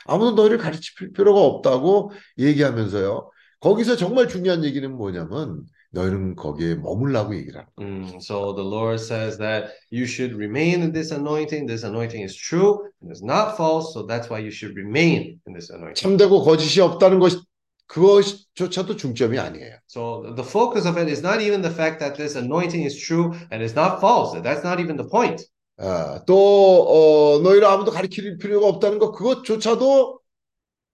아무도 너희를 가르칠 필요가 없다고 얘기하면서요. 거기서 정말 중요한 얘기는 뭐냐면 너희는 거기에 머물라고 얘기를 하는 거예요. Mm, so the Lord says that you should remain in this anointing. This anointing is true and is not false. So that's why you should remain in this anointing. 참되고 거짓이 없다는 것 그것조차도 중점이 아니에요. So the focus of it is not even the fact that this anointing is true and is not false. That's not even the point. 아, 또 어, 너희를 아무도 가르칠 필요가 없다는 것 그것조차도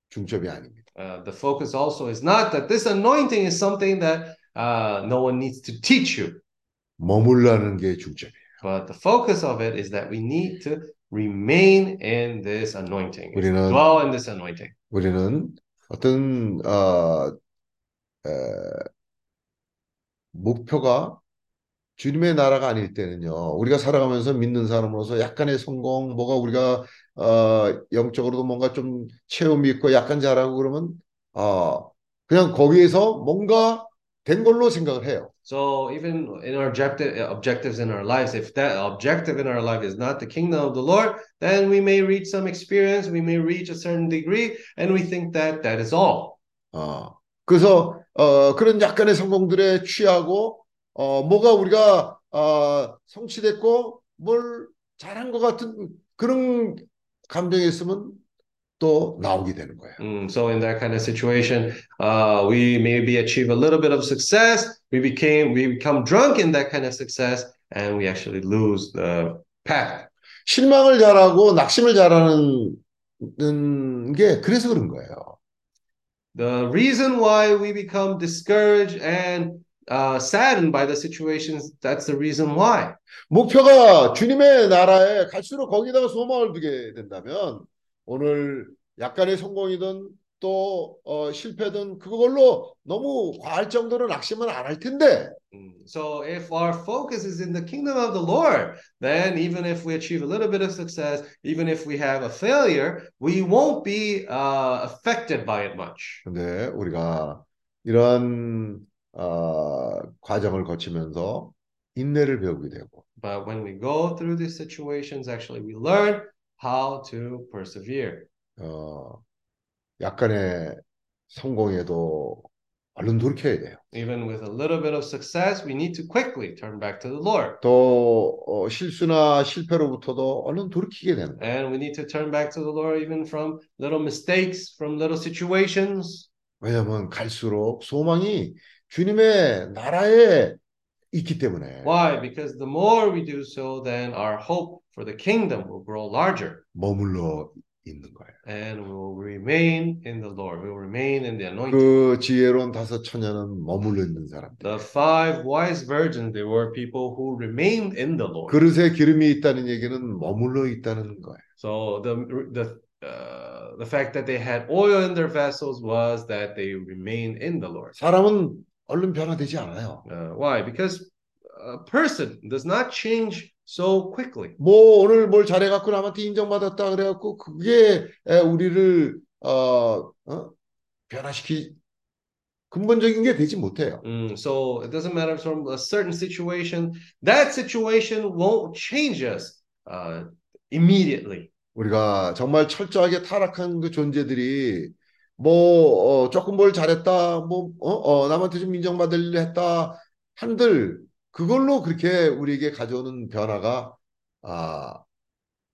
중점이 아닙니다. Uh, the focus also is not that this anointing is something that uh, no one needs to teach you, 머물라는 게 중점이에요. but the focus of it is that we need to remain in this anointing, 우리는- dwell in this anointing. 우리는 어떤 어, 에, 목표가 주님의 나라가 아닐 때는요. 우리가 살아가면서 믿는 사람으로서 약간의 성공, 뭐가 우리가 어, 영적으로도 뭔가 좀 체험이 있고 약간 잘하고 그러면 어, 그냥 거기에서 뭔가 된 걸로 생각을 해요. So even in our objective objectives in our lives, if that objective in our life is not the kingdom of the Lord, then we may reach some experience, we may reach a certain degree, and we think that that is all. 어, 그래서 어, 그런 약간의 성공들에 취하고 어, 뭐가 우리가 어, 성취됐고 뭘 잘한 것 같은 그런 감정이 있으면 또 나오게 되는 거예요. Mm, so in that kind of situation, uh, we maybe achieve a little bit of success. We became we become drunk in that kind of success, and we actually lose the path. 실망을 잘하고 낙심을 잘하는 게 그래서 그런 거예요. The reason why we become discouraged and uh, saddened by the situations, that's the reason why. 목표가 주님의 나라에 갈수록 거기다가 소망을 두게 된다면 오늘 약간의 성공이든 또 어, 실패든 그걸로 너무 과할 정도로 낙심은 안 할 텐데 Mm, So if our focus is in the kingdom of the Lord, then even if we achieve a little bit of success, even if we have a failure, we won't be uh, affected by it much. 근데 우리가 이런 어, 과정을 거치면서 인내를 배우게 되고 But when we go through these situations, actually we learn how to persevere. 어, 약간의 성공에도 얼른 돌이켜야 돼요. Even with a little bit of success, we need to quickly turn back to the Lord. 또 어, 실수나 실패로부터도 얼른 돌이키게 거예요. And we need to turn back to the Lord even from little mistakes, from little situations. 왜냐하면 갈수록 소망이 주님의 나라에 있기 때문에 Why? Because the more we do so, then our hope for the kingdom will grow larger. 머물러 있는 거예요. And we will remain in the Lord. We will remain in the anointing. 그 지혜로운 다섯 처녀는 머물러 있는 사람들. The five wise virgins, they were people who remained in the Lord. 그릇에 기름이 있다는 얘기는 머물러 있다는 거예요. So the the uh, the fact that they had oil in their vessels was that they remained in the Lord. 사람은 얼른 변화되지 않아요. Uh, why? Because a person does not change so quickly. 뭐 오늘 뭘 잘해갖고 남한테 인정받았다 그래갖고 그게 에, 우리를 어, 어? 변화시키 근본적인 게 되지 못해요. Mm, so it doesn't matter from a certain situation. That situation won't change us uh, immediately. 우리가 정말 철저하게 타락한 그 존재들이 뭐 어, 조금 뭘 잘했다, 뭐 어, 어, 남한테 좀 인정받으려 했다 한들 그걸로 그렇게 우리에게 가져오는 변화가 아,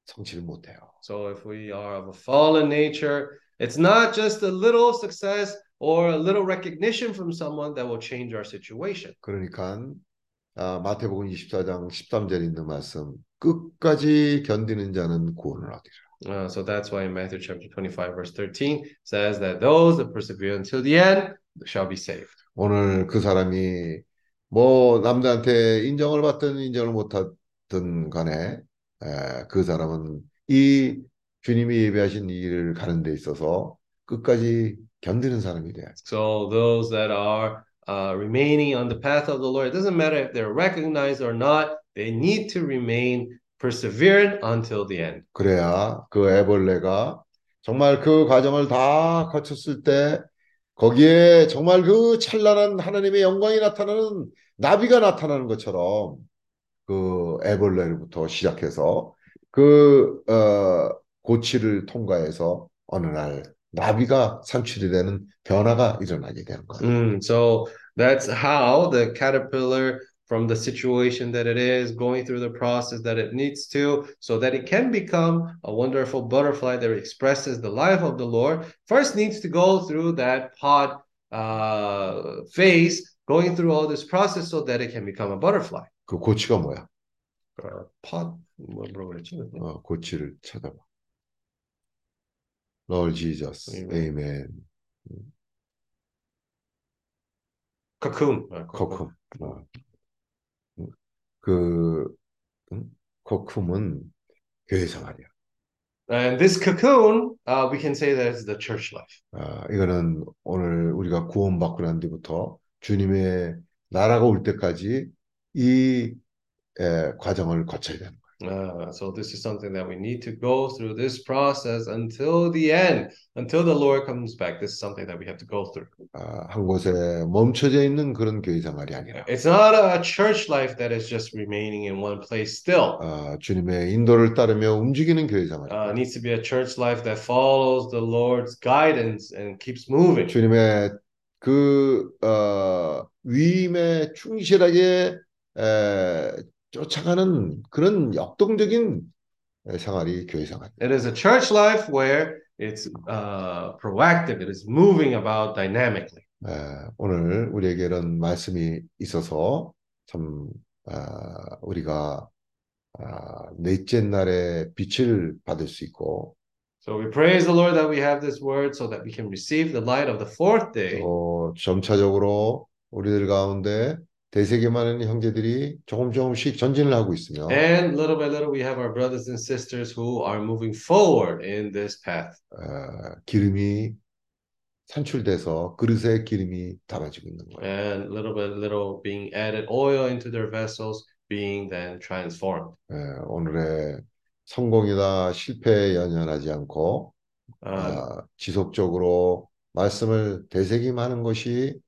성취를 못 해요. So if we are of a fallen nature, it's not just a little success or a little recognition from someone that will change our situation. 그러니까 아, 마태복음 24장 13절에 있는 말씀 끝까지 견디는 자는 구원을 얻으리라. Uh, so that's why in Matthew chapter 25, verse 13 says that those that persevere until the end shall be saved. 오늘 그 사람이 뭐 남들한테 인정을 받든 인정을 못 받든 간에 에, 그 사람은 이 주님이 예배하신 이 길을 가는 데 있어서 끝까지 견디는 사람이 돼야지. So those that are uh, remaining on the path of the Lord, it doesn't matter if they're recognized or not, they need to remain perseverant until the end. 그래야 그 애벌레가 정말 그 과정을 다 거쳤을 때 거기에 정말 그 찬란한 하나님의 영광이 나타나는 나비가 나타나는 것처럼 그 애벌레로부터 시작해서 그 어, 고치를 통과해서 어느 날 나비가 산출이 되는 변화가 일어나게 되는 거예요. Mm, so that's how the caterpillar, from the situation that it is, going through the process that it needs to, so that it can become a wonderful butterfly that expresses the life of the Lord, first needs to go through that pod uh, phase, going through all this process so that it can become a butterfly. 그 고치가 뭐야? Uh, pod, 뭐 뭐라고 그랬지? 어, 고치를 찾아봐. Lord Jesus, Amen. Amen. cocoon. Uh, 코쿰. 어. 그 음? 코쿰은 교회 생활이야. And this cocoon, uh, we can say that is the church life. 아, 이거는 오늘 우리가 구원받고 난 뒤부터 주님의 나라가 올 때까지 이 에, 과정을 거쳐야 되는 거예요. Uh, so this is something that we need to go through this process until the end, until the Lord comes back. This is something that we have to go through. 아, 한 곳에 멈춰져 있는 그런 교회 생활이 아니라 It's not a church life that is just remaining in one place still. 아, 주님의 인도를 따르며 움직이는 교회 생활. Uh, it needs to be a church life that follows the Lord's guidance and keeps moving. 주님의 그 어, 위임에 충실하게 에, 쫓아가는 그런 역동적인 생활이 교회 생활. It is a church life where it's uh, proactive. It is moving about dynamically. 에, 오늘 우리에게 이런 말씀이 있어서 참 아, 우리가 아, 넷째 날에 빛을 받을 수 있고 So we praise the Lord that we have this word so that we can receive the light of the fourth day. 또 점차적으로 우리들 가운데 대세계 많은 형제들이 조금 조금씩 전진을 하고 있으며 And little by little, we have our brothers and sisters who are moving forward in this path. 어, 기름이 산출돼서 그릇에 기름이 담아지고 있는 거예요. And little by little, being added oil into their vessels, being then transformed. 예, 오늘의 성공이다 실패에 연연하지 않고 Uh, 아, 지속적으로 말씀을 되새김하는 것이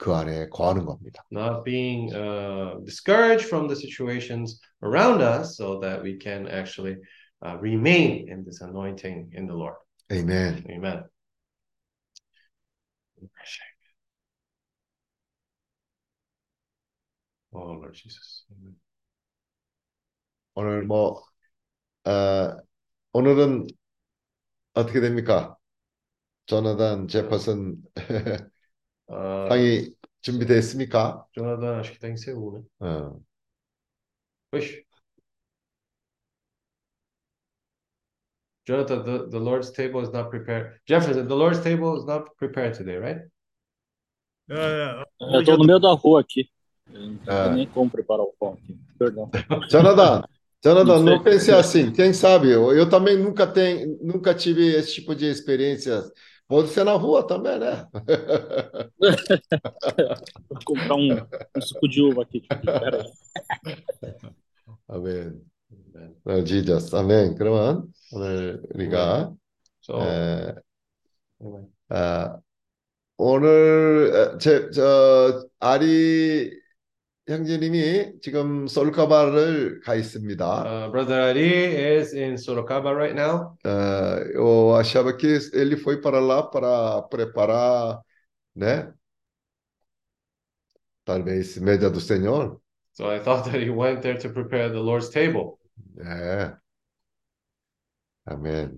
그 안에 거하는 겁니다. not being uh, discouraged from the situations around us so that we can actually uh, remain in this anointing in the Lord. 아멘. Amen. Oh, Lord Jesus. Amen. 오늘 뭐 어, 오늘은 어떻게 됩니까? 조나단 제퍼슨 Uh, 상이 준비됐습니까? Jonathan, acho que está em Seul, né? 어. Push. Jonathan, the, the Lord's table is not prepared. Jefferson, the Lord's table is not prepared today, right? É, eu tô no meio da rua aqui. Eu não É. tenho nem como preparar o pão aqui. Perdão. Jonathan, Jonathan, Não não sei. pense assim. Quem sabe? Eu, eu também nunca tenho, nunca tive esse tipo de experiência. Pode ser na rua também, né? Vou comprar um, um suco de uva aqui. Tipo, pera aí. 아멘. 어, Jesus. 아멘. 그러면 오늘 우리가 So, 에, Amen. 아, 오늘 어, 제, 저 아리 형제님이 지금 솔카바를 가 있습니다. uh, Brother Ari is in Sorocaba right now. Ah, eu achava que ele foi para lá para preparar, né? Talvez média do Senhor. So I thought that he went there to prepare the Lord's table. É. 아멘.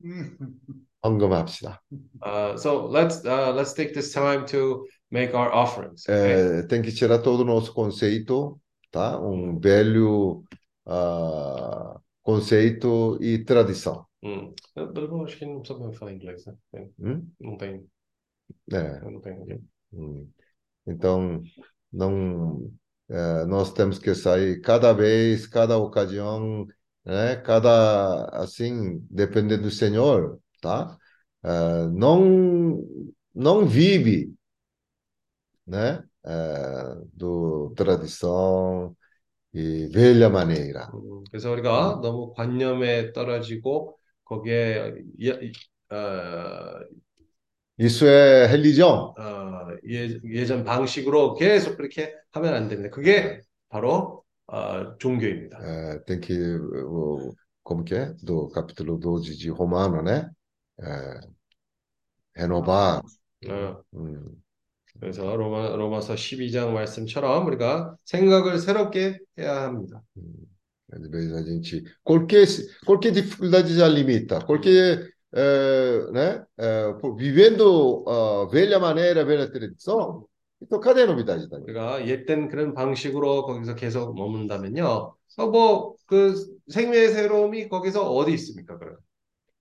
헌금합시다. Uh, so let's uh, let's take this time to make our offerings. okay? É, tem que tirar todo o nosso conceito, tá? Um velho ah, conceito e tradição. Hum. Eu, acho que não precisa falar inglês, né? Tem- Hum? Não tem, É. não tem. Hum. Então, não, eh, nós temos que sair cada vez, cada ocasião, né? Cada, assim, dependendo do Senhor, tá? Eh, não, não vive, né? Eh, do tradição e velha maneira. 음, 그래서 우리가 너무 관념에 떨어지고 거기에 예, 어, Isso é religião. 어, 예, 예전 방식으로 계속 그렇게 하면 안 됩니다. 그게 바로 어, 종교입니다. Eh, tem que, o, como que é? Do capítulo 12 de Romano, né? Eh, renovar. 어, hum. 그래서 로마, 로마서 12장 말씀처럼 우리가 생각을 새롭게 해야 합니다. Às vezes a gente. Qualquer, qualquer dificuldade já limita. Qualquer. eh, né? eh, por- vivendo a velha maneira, velha tradição, então cadê a novidade também? 우리가 옛된 그런 방식으로 거기서 계속 머문다면요. 어, 뭐그 생명의 새로움이 거기서 어디 있습니까? 그럼?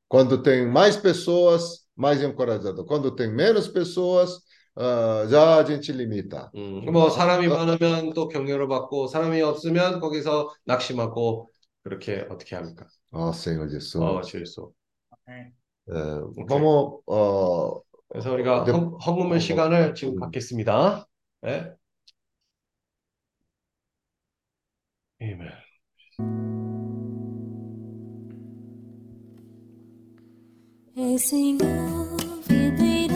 Quando tem mais pessoas, mais encorajador. Quando tem menos pessoas, a gente limita. 음, 뭐 사람이 많으면 또 격려를 받고 사람이 없으면 거기서 낙심하고 그렇게 어떻게 합니까? Ó Senhor Jesus. 어. Eh, vamos. ó, 그래서 우리가 네. 헌, 헌금의 시간을 지금 음. 갖겠습니다. 네. 아멘. Senhor, videira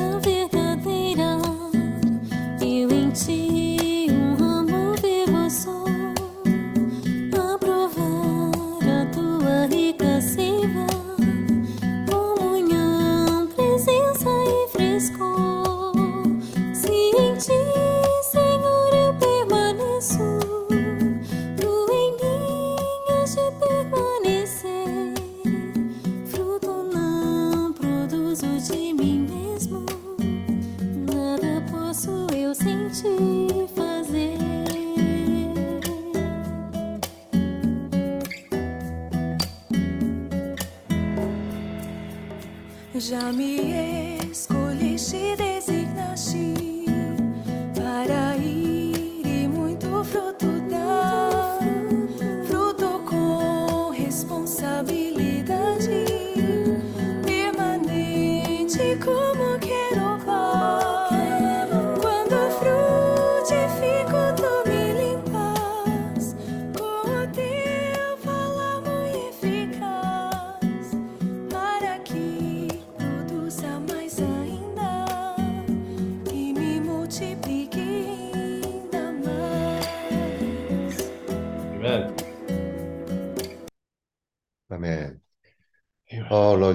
Já me escolheste designaste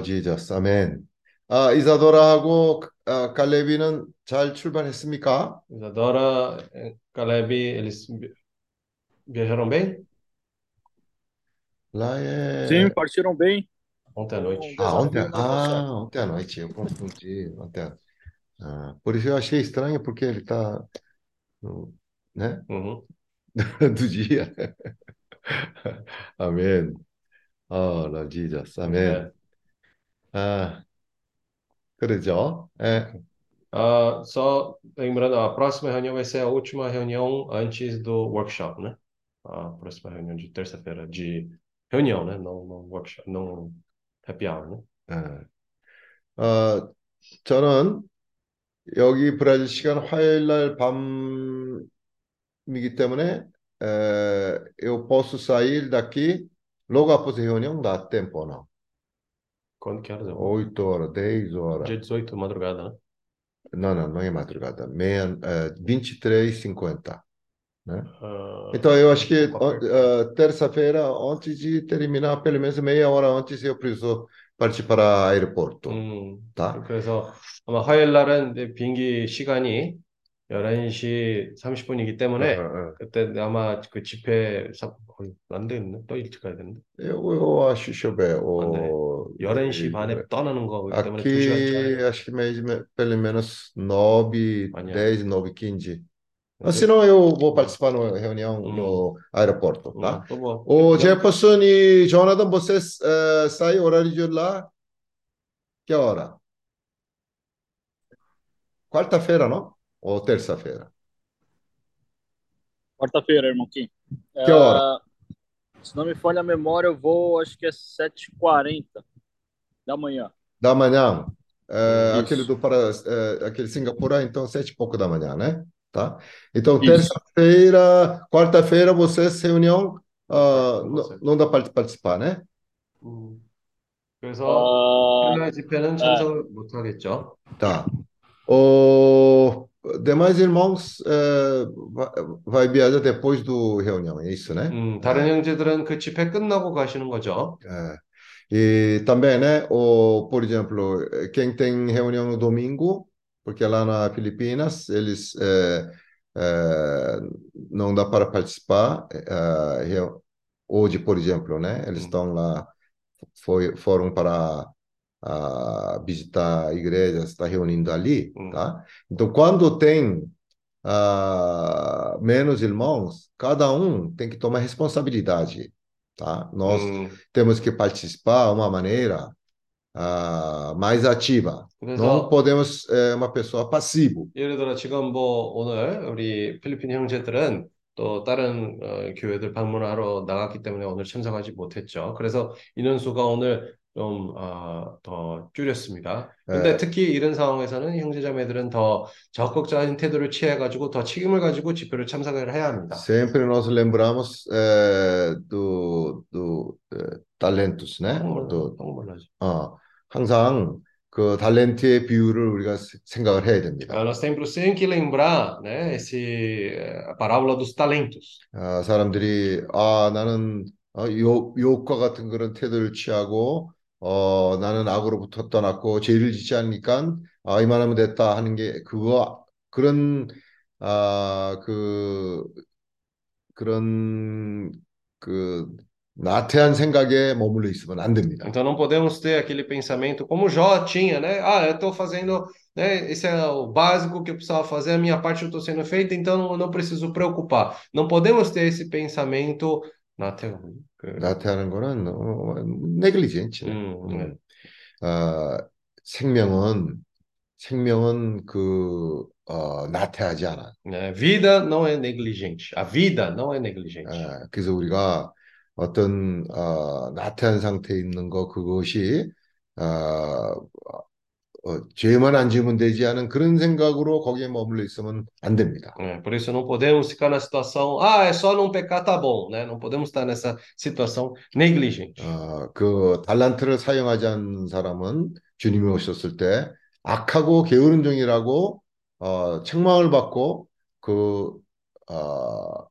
어, Lord Jesus. 아멘. 아, 이사도라하고 아, 갈레비는 잘 출발했습니까? Isadora, eh, Caleb, eles vi- viajaram bem? Lá é... Sim, partiram bem. Ontem à noite. Ah, ontem, desafio na nossa- ah, ontem à noite, eu confundi. Ontem, ah, por isso eu achei estranho, porque ele está, né, Uhum. do dia. Amém. Oh, Lord Jesus. Amém. É. Ah, 그러죠. É, Ah, só lembrando, a próxima reunião vai ser a última reunião antes do workshop, né? A próxima reunião de terça-feira, de reunião, né? Não, não workshop, não happy hour, né? 예. 어, 저는 여기 브라질 시간 화요일 날 밤이기 때문에 에, eu posso sair daqui logo após a reunião, dá tempo ou não? Quando que horas? é? 8 horas, 10 horas. Dia 18, madrugada, né? Não, não, não é madrugada. Meia, é, 23h50, né? Ah, Então, eu acho que quatro- ó, ah, terça-feira, antes de terminar, pelo menos meia hora antes, eu preciso partir para o aeroporto, 음, tá? 그래서 아마 화요일 날은 이제 비행기 시간이 11시 30분이기 때문에 어, 어. 그때 아마 그 집회 사- 거의 안 되겠네. 또 일찍 가야 되는데. 안 o, 돼. 11시 반에 e- 떠나는 거기 때문에 2시간 aqui, acho que mesmo, pelo menos 9, 아니야. 10, 9, 15. Ah, senão eu vou participar na reunião no aeroporto, tá? 또뭐 O Jefferson e Jonathan, vocês eh, saem horário de lá? Que hora? Quarta-feira, não? Ou terça-feira? Quarta-feira, irmão Kim. Que hora? Ah, se não me falha a memória, eu vou, acho que é 7h40 da manhã. Da manhã. Eh, Isso. aquele do para, eh, aquele Singapura, então sete e pouco da manhã, né? Tá? Então, Isso. terça-feira, quarta-feira, vocês reunião, ah, Não não, consegue. não dá para participar, né? 음, 그래서 아, 토요일 집회는 참석을 못 하겠죠. Tá. O demais irmãos eh, vai, vai viajar depois do reunião, é isso, né? 음, 다른 형제들은 그 집회 끝나고 가시는 거죠. É. E também, né, o, por exemplo, eh, quem tem reunião no domingo, porque lá na Filipinas eles eh, eh, não dá para participar. eh, reu- hoje, por exemplo, né, eles Hum. estão lá, foi, foram para ah, visitar igrejas, está reunindo ali, Hum. tá? Então, quando tem ah, menos irmãos, cada um tem que tomar responsabilidade, tá? Nós 음, temos que participar de uma maneira ah, mais ativa. Não 그래서 podemos ser uma pessoa passiva. 예를 들어 지금 뭐 오늘 우리 필리핀 형제들은 또 다른 어, 교회들 방문하러 나갔기 때문에 오늘 참석하지 못했죠. 그래서 인원수가 오늘 좀 어, 더 줄였습니다. 근데 예. 특히 이런 상황에서는 형제자매들은 더 적극적인 태도를 취해가지고 더 책임을 가지고 집회를 참석을 해야 합니다. Sempre nós lembramos eh, do, do eh, talentos, né? do. 어, 항상 그 탤런트의 비율을 우리가 세- 생각을 해야 됩니다. Nós temos que lembrar, né, esse, parábola dos talentos. 아, 사람들이 아 나는 어, 요, 욕과 같은 그런 태도를 취하고 어, 나는 악으로부터 떠났고 죄를 짓지 않으니까 아, 이만하면 됐다 하는 게 그거 그런 아, 그 그런 그 나태한 생각에 머물러 있으면 안 됩니다. Então não podemos ter aquele pensamento como Jó tinha, né? Ah, eu estou fazendo, né? Esse é o básico que eu precisava fazer, a minha parte eu estou sendo feita, então eu não preciso preocupar. Não podemos ter esse pensamento na tela. 나태하는 거는 어, 네글리젠치. 음, 네. 어, 생명은 생명은 그 어, 나태하지 않아. Né? Vida não é negligente. A vida não é negligente. 예, 그래서 우리가 어떤 어, 나태한 상태에 있는 거 그것이 어, 어, 죄만 안 지으면 되지 않은 그런 생각으로 거기에 머물러 있으면 안 됩니다. É, por isso não podemos ficar na situação, ah, é só não pecar, tá bom, né? Não podemos estar nessa situação negligente. 어, 그 달란트를 사용하지 않는 사람은 주님이 오셨을 때 악하고 게으른 종이라고 어, 책망을 받고 그 어, 어?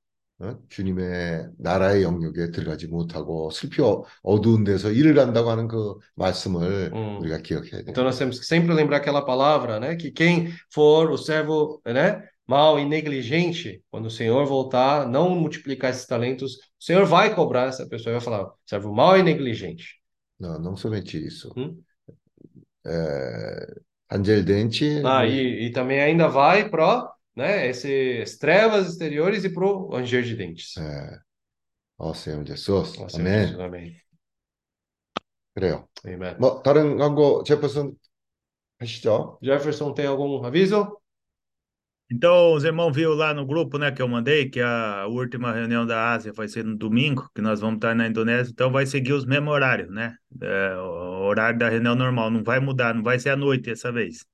주님의 나라의 영역에 들어가지 못하고 슬피 어- 어두운 데서 일을 간다고 하는 그 말씀을 음. 우리가 기억해야 돼요. Então nós temos que sempre lembrar aquela palavra, né? Que quem for o servo, né? Mal e negligente, quando o Senhor voltar, não multiplicar esses talentos, o Senhor vai cobrar essa pessoa e vai falar, servo mal e negligente. Não, não somente isso. Hum? É, angeldenchi, Ah, e, e também ainda vai pro, né? Esses trevas exteriores e pro ranger de dentes. 예. 어, Senhor Jesus. Ó, Senhor 아멘. Jesus, amém. 그래요. Amen. 뭐 다른 광고 제퍼슨 하시죠? Jefferson, tem algum aviso? Então, os irmãos viram lá no grupo, né, que eu mandei, que a última reunião da Ásia vai ser no domingo, que nós vamos estar na Indonésia, então vai seguir os mesmos horários, né? É, o horário da reunião normal, não vai mudar, não vai ser à noite dessa vez.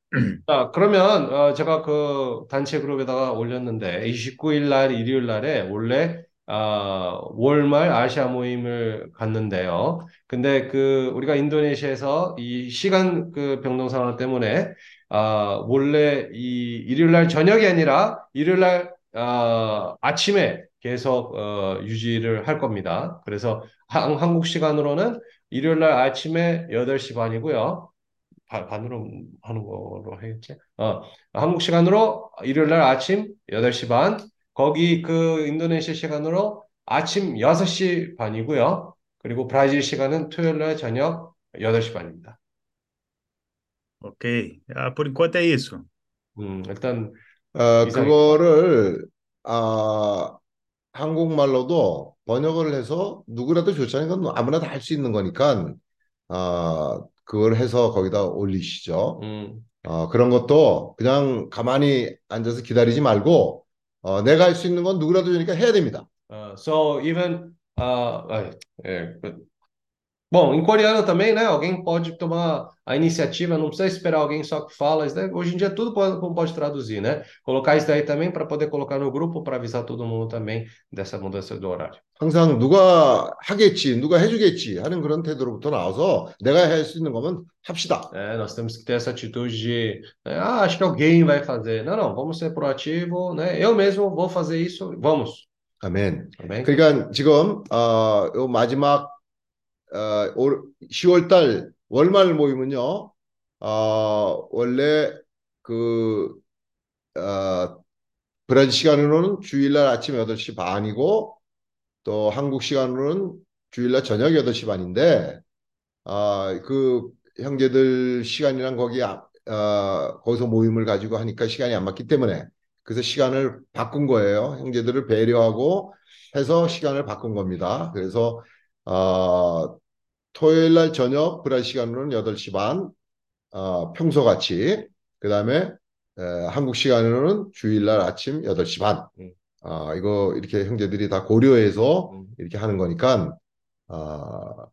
자, 그러면 어, 제가 그 단체 그룹에다가 올렸는데 29일 날 일요일 날에 원래 아, 월말 아시아 모임을 갔는데요. 근데 그 우리가 인도네시아에서 이 시간 그 변동 상황 때문에 아, 원래 이 일요일 날 저녁이 아니라 일요일 날 아, 아침에 계속 어, 유지를 할 겁니다. 그래서 한, 한국 시간으로는 일요일 날 아침에 8시 반이고요. 반, 반으로 하는 거로 해야지. 어, 한국 시간으로 일요일 날 아침 8시 반, 거기 그 인도네시아 시간으로 아침 6시 반이고요. 그리고 브라질 시간은 토요일 날 저녁 8시 반입니다. Ok. Ah, por enquanto é isso. 음, 일단 어, 이상- 그거를 아, 한국말로도 번역을 해서 누구라도 좋잖아요. 그건 아무나 다 할 수 있는 거니까 아, 그걸 해서 거기다 올리시죠. 음, 어, 그런 것도 그냥 가만히 앉아서 기다리지 말고 어, 내가 할 수 있는 건 누구라도 되니까 해야 됩니다. 어, so even 아, 아, é, bom, em coreano também, né? Alguém pode tomar a iniciativa, não precisa esperar alguém só que fala. Isso daí, hoje em dia tudo pode, pode traduzir, né? Colocar isso daí também para poder colocar no grupo para avisar todo mundo também dessa mudança do horário. 항상 누가 하겠지, 누가 해주겠지 하는 그런 태도로부터 나와서 내가 할 수 있는 거면 합시다. É, nós temos que ter essa atitude de, né, ah, acho que alguém vai fazer. Não, não, vamos ser proativo, né? Eu mesmo vou fazer isso, vamos. 아멘. Amém? 그러니까 지금 어, 요 마지막 어, 올 10월 달 월말 모임은요. 어, 원래 그 어, 브라질 시간으로는 주일날 아침 8시 반이고 또 한국 시간으로는 주일날 저녁 8시 반인데 아, 그 형제들 시간이랑 거기 아- 어, 거기서 모임을 가지고 하니까 시간이 안 맞기 때문에 그래서 시간을 바꾼 거예요. 형제들을 배려하고 해서 시간을 바꾼 겁니다. 그래서 어, 토요일 날 저녁 브라질 시간으로는 8시 반 어, 평소같이 그 다음에 에, 한국 시간으로는 주일 날 아침 8시 반. 음. 아, 이거 이렇게 형제들이 다 고려해서 음. 이렇게 하는 거니까 아,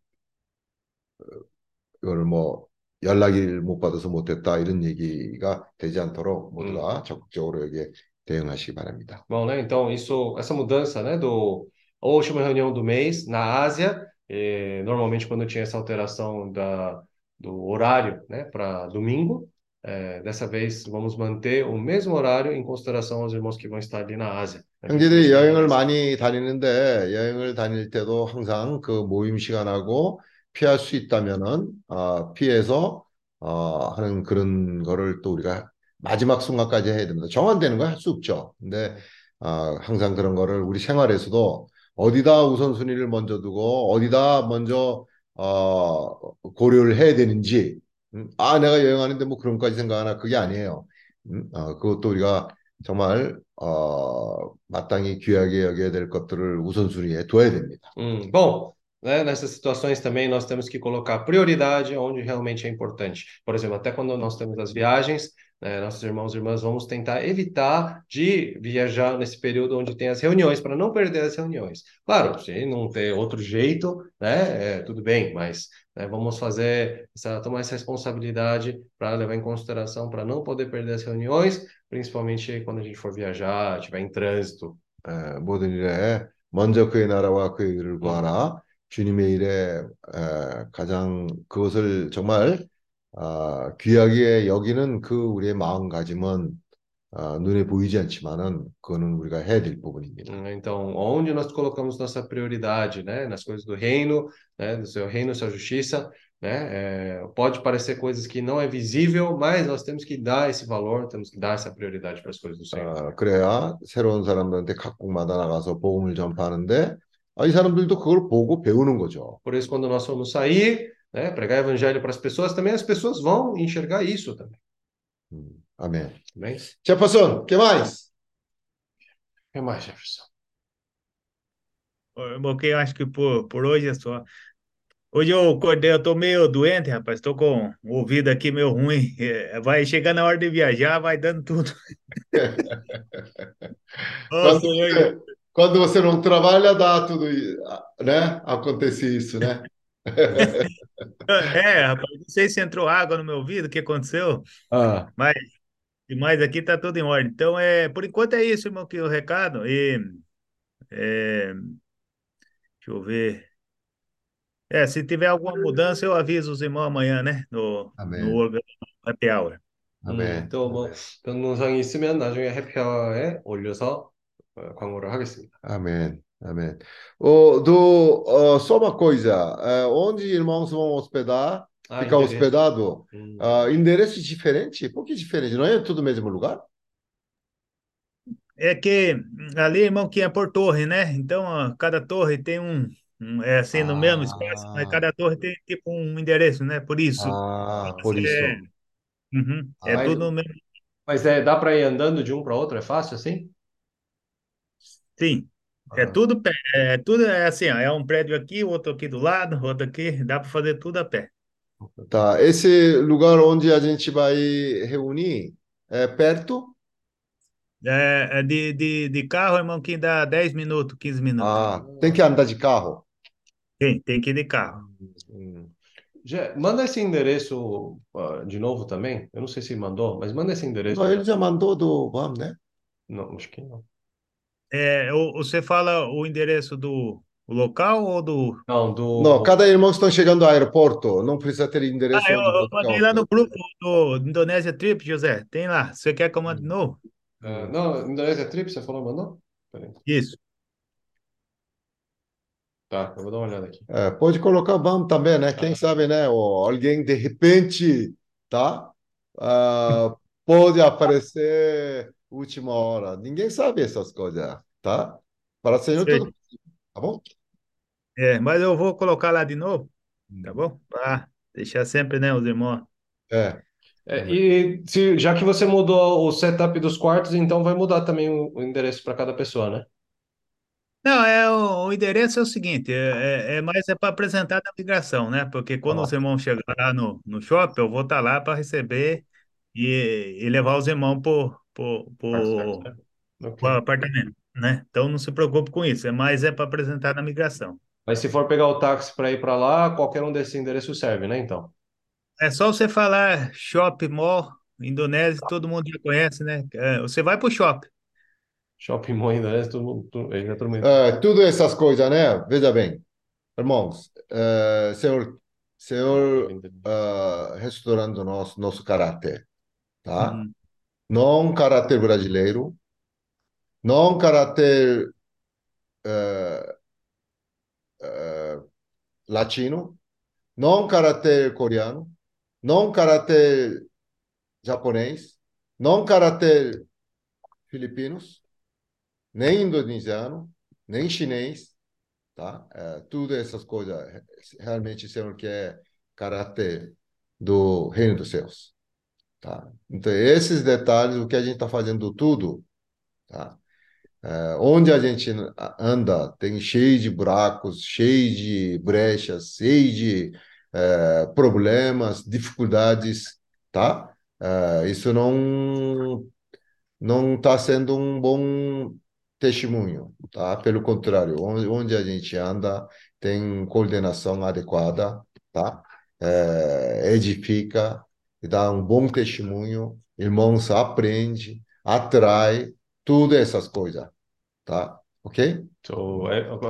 이거를 뭐 연락을 못 받아서 못했다 이런 얘기가 되지 않도록 모두가 적극적으로 여기에 대응하시기 바랍니다. Bom, né? Então, isso, essa mudança, né, do a última reunião do mês na Ásia, eh, normalmente quando tinha essa alteração da, do horário, né, para domingo, eh, dessa vez vamos manter o mesmo horário em consideração aos irmãos que vão estar ali na Ásia. 형제들이 여행을. 많이 다니는데 여행을 다닐 때도 항상 그 모임 시간하고 피할 수 있다면은 아, 피해서 어, 하는 그런 거를 또 우리가 마지막 순간까지 해야 됩니다. 정한되는 거 할 수 없죠. 근데 아, 항상 그런 거를 우리 생활에서도 어디다 우선순위를 먼저 두고 어디다 먼저 어, 고려를 해야 되는지 음, 아 내가 여행하는데 뭐 그런 것까지 생각하나 그게 아니에요. 음, 어, 그것도 우리가 정말 어, 마땅히 귀하게 여겨야 될 것들을 우선순위에 둬야 됩니다. Hum, bom, né, nessas situações também nós temos que colocar prioridade onde realmente é importante. Por exemplo, até quando nós temos as viagens, né, nossos irmãos e irmãs vamos tentar evitar de viajar nesse período onde tem as reuniões, para não perder as reuniões. Claro, se não ter outro jeito, né, é, tudo bem, mas né, vamos fazer essa, tomar essa responsabilidade para levar em consideração para não poder perder as reuniões, principalmente quando a gente for viajar, estiver em trânsito. 에, 모든 일에 먼저 그의 나라와 그의 의를 구하라. 주님의 일에 에, 가장 그것을 정말 아, 귀하게 여기는 그 우리의 마음가짐은 아, 눈에 보이지 않지만은 그거는 우리가 해야 될 부분입니다. Então, onde nós colocamos nossa prioridade, né? Nas coisas do reino, né? Do seu reino, sua justiça, né? É, pode parecer coisas que não é visível, mas nós temos que dar esse valor, temos que dar essa prioridade para as coisas do Senhor. 아, 그래야 새로운 사람들한테 각국마다 나가서 복음을 전파하는데 아, 이 사람들도 그걸 보고 배우는 거죠. Por isso, quando nós formos sair, né? pregar evangelho para as pessoas, também as pessoas vão enxergar isso também. Amém. Bem? Tia Pastor, o que mais? O que mais, Jefferson? Ok, eu acho que por, por hoje é só. Hoje eu acordei, eu tô meio doente, rapaz. Tô com o ouvido aqui meio ruim. É, vai chegando a hora de viajar, vai dando tudo. quando, quando, você não trabalha, dá tudo, né? Acontece isso, né? É, rapaz, não sei se entrou água no meu ouvido, o que aconteceu, Ah, mas, mas aqui tá tudo em ordem. Então, é, por enquanto é isso, irmão, que o recado. E, é, deixa eu ver. É, se tiver alguma mudança, eu aviso os irmãos amanhã, né? No, no 아멘. organ- happy hour. 음, 아멘. 또 뭐 변동사항이 있으면 나중에 해피아워에 올려서 어, 광고를 하겠습니다. Amém, amém. O, do, ó, só uma coisa, é, onde irmãos vão hospedar, Ah, ficar endereço. hospedado, Hum. ah, endereço diferente? Por que diferente? Não é tudo no mesmo lugar? É que ali, irmão, que é por torre, né? Então, ó, cada torre tem um, é assim, no mesmo espaço, mas Ah, cada torre tem tipo um endereço, né? Por isso, ah, por é, isso. uhum, é Ah, tudo no mesmo. Mas é, dá para ir andando de um para outro? É fácil assim? Sim, é tudo pé, é tudo é assim, ó, é um prédio aqui, outro aqui do lado, outro aqui, dá para fazer tudo a pé. tá. Esse lugar onde a gente vai reunir é perto? É, é de, de, de carro, irmão, que dá 10 minutos, 15 minutos. Ah, tem que andar de carro. Tem, tem que ir de carro. Hum. Já- manda esse endereço ah, de novo também. Eu não sei se mandou, mas manda esse endereço. Não, ele já mandou do BAM, né? Não, acho que não. É, você fala o endereço do local ou do. Não, do. Não, cada irmão que estão chegando ao aeroporto, não precisa ter endereço Ah, eu, eu mandei lá no grupo do Indonésia Trip, José. Tem lá. Você quer que eu mande de novo? Ah, não, Indonésia Trip, você falou, mandou? Isso. Tá, eu vou dar uma olhada aqui. É, pode colocar BAM também, né? Quem sabe, né? Ou alguém de repente, tá? Ah, pode aparecer última hora. Ninguém sabe essas coisas, tá? Para Senhor Sei. tudo, tá bom? É, mas eu vou colocar lá de novo, tá bom? Para deixar sempre, né, os irmãos. É, É, e se, já que você mudou o setup dos quartos, então vai mudar também o, o endereço para cada pessoa, né? Não, é o, o endereço é o seguinte, é, é, é mais é para apresentar da migração, né? Porque quando Ó. os irmãos chegar lá no, no shopping, eu vou estar lá para receber e, e levar os irmãos pro, Certo, né? Pro apartamento, né? Então não se preocupe com isso, é mais é para apresentar na migração. Mas se for pegar o táxi para ir para lá, qualquer um desses endereços serve, né? Então. É só você falar shopping mall, Indonésia, todo mundo já conhece, né? É, você vai pro shopping. Shopping Mall Indonésia, todo mundo, todo, mundo. É, tudo essas coisas, né? Veja bem, irmãos, é, Senhor, Senhor, ah, restaurando nosso nosso caráter, tá? Uhum. Não caráter brasileiro, não caráter eh, eh, latino, não caráter coreano, não caráter japonês, não caráter filipinos, nem indonesiano, nem chinês, tá? É, tudo essas coisas realmente Senhor quer caráter do reino dos céus, tá? Então esses detalhes, o que a gente está fazendo tudo, tá? É, onde a gente anda tem cheio de buracos, cheio de brechas, cheio de é, problemas, dificuldades, tá? É, isso não não está sendo um bom testemunho, tá? Pelo contrário, onde, onde a gente anda tem coordenação adequada, tá? É, edifica e dá um bom testemunho, irmãos aprende, atrai, tudo essas coisas, tá? ok? 저,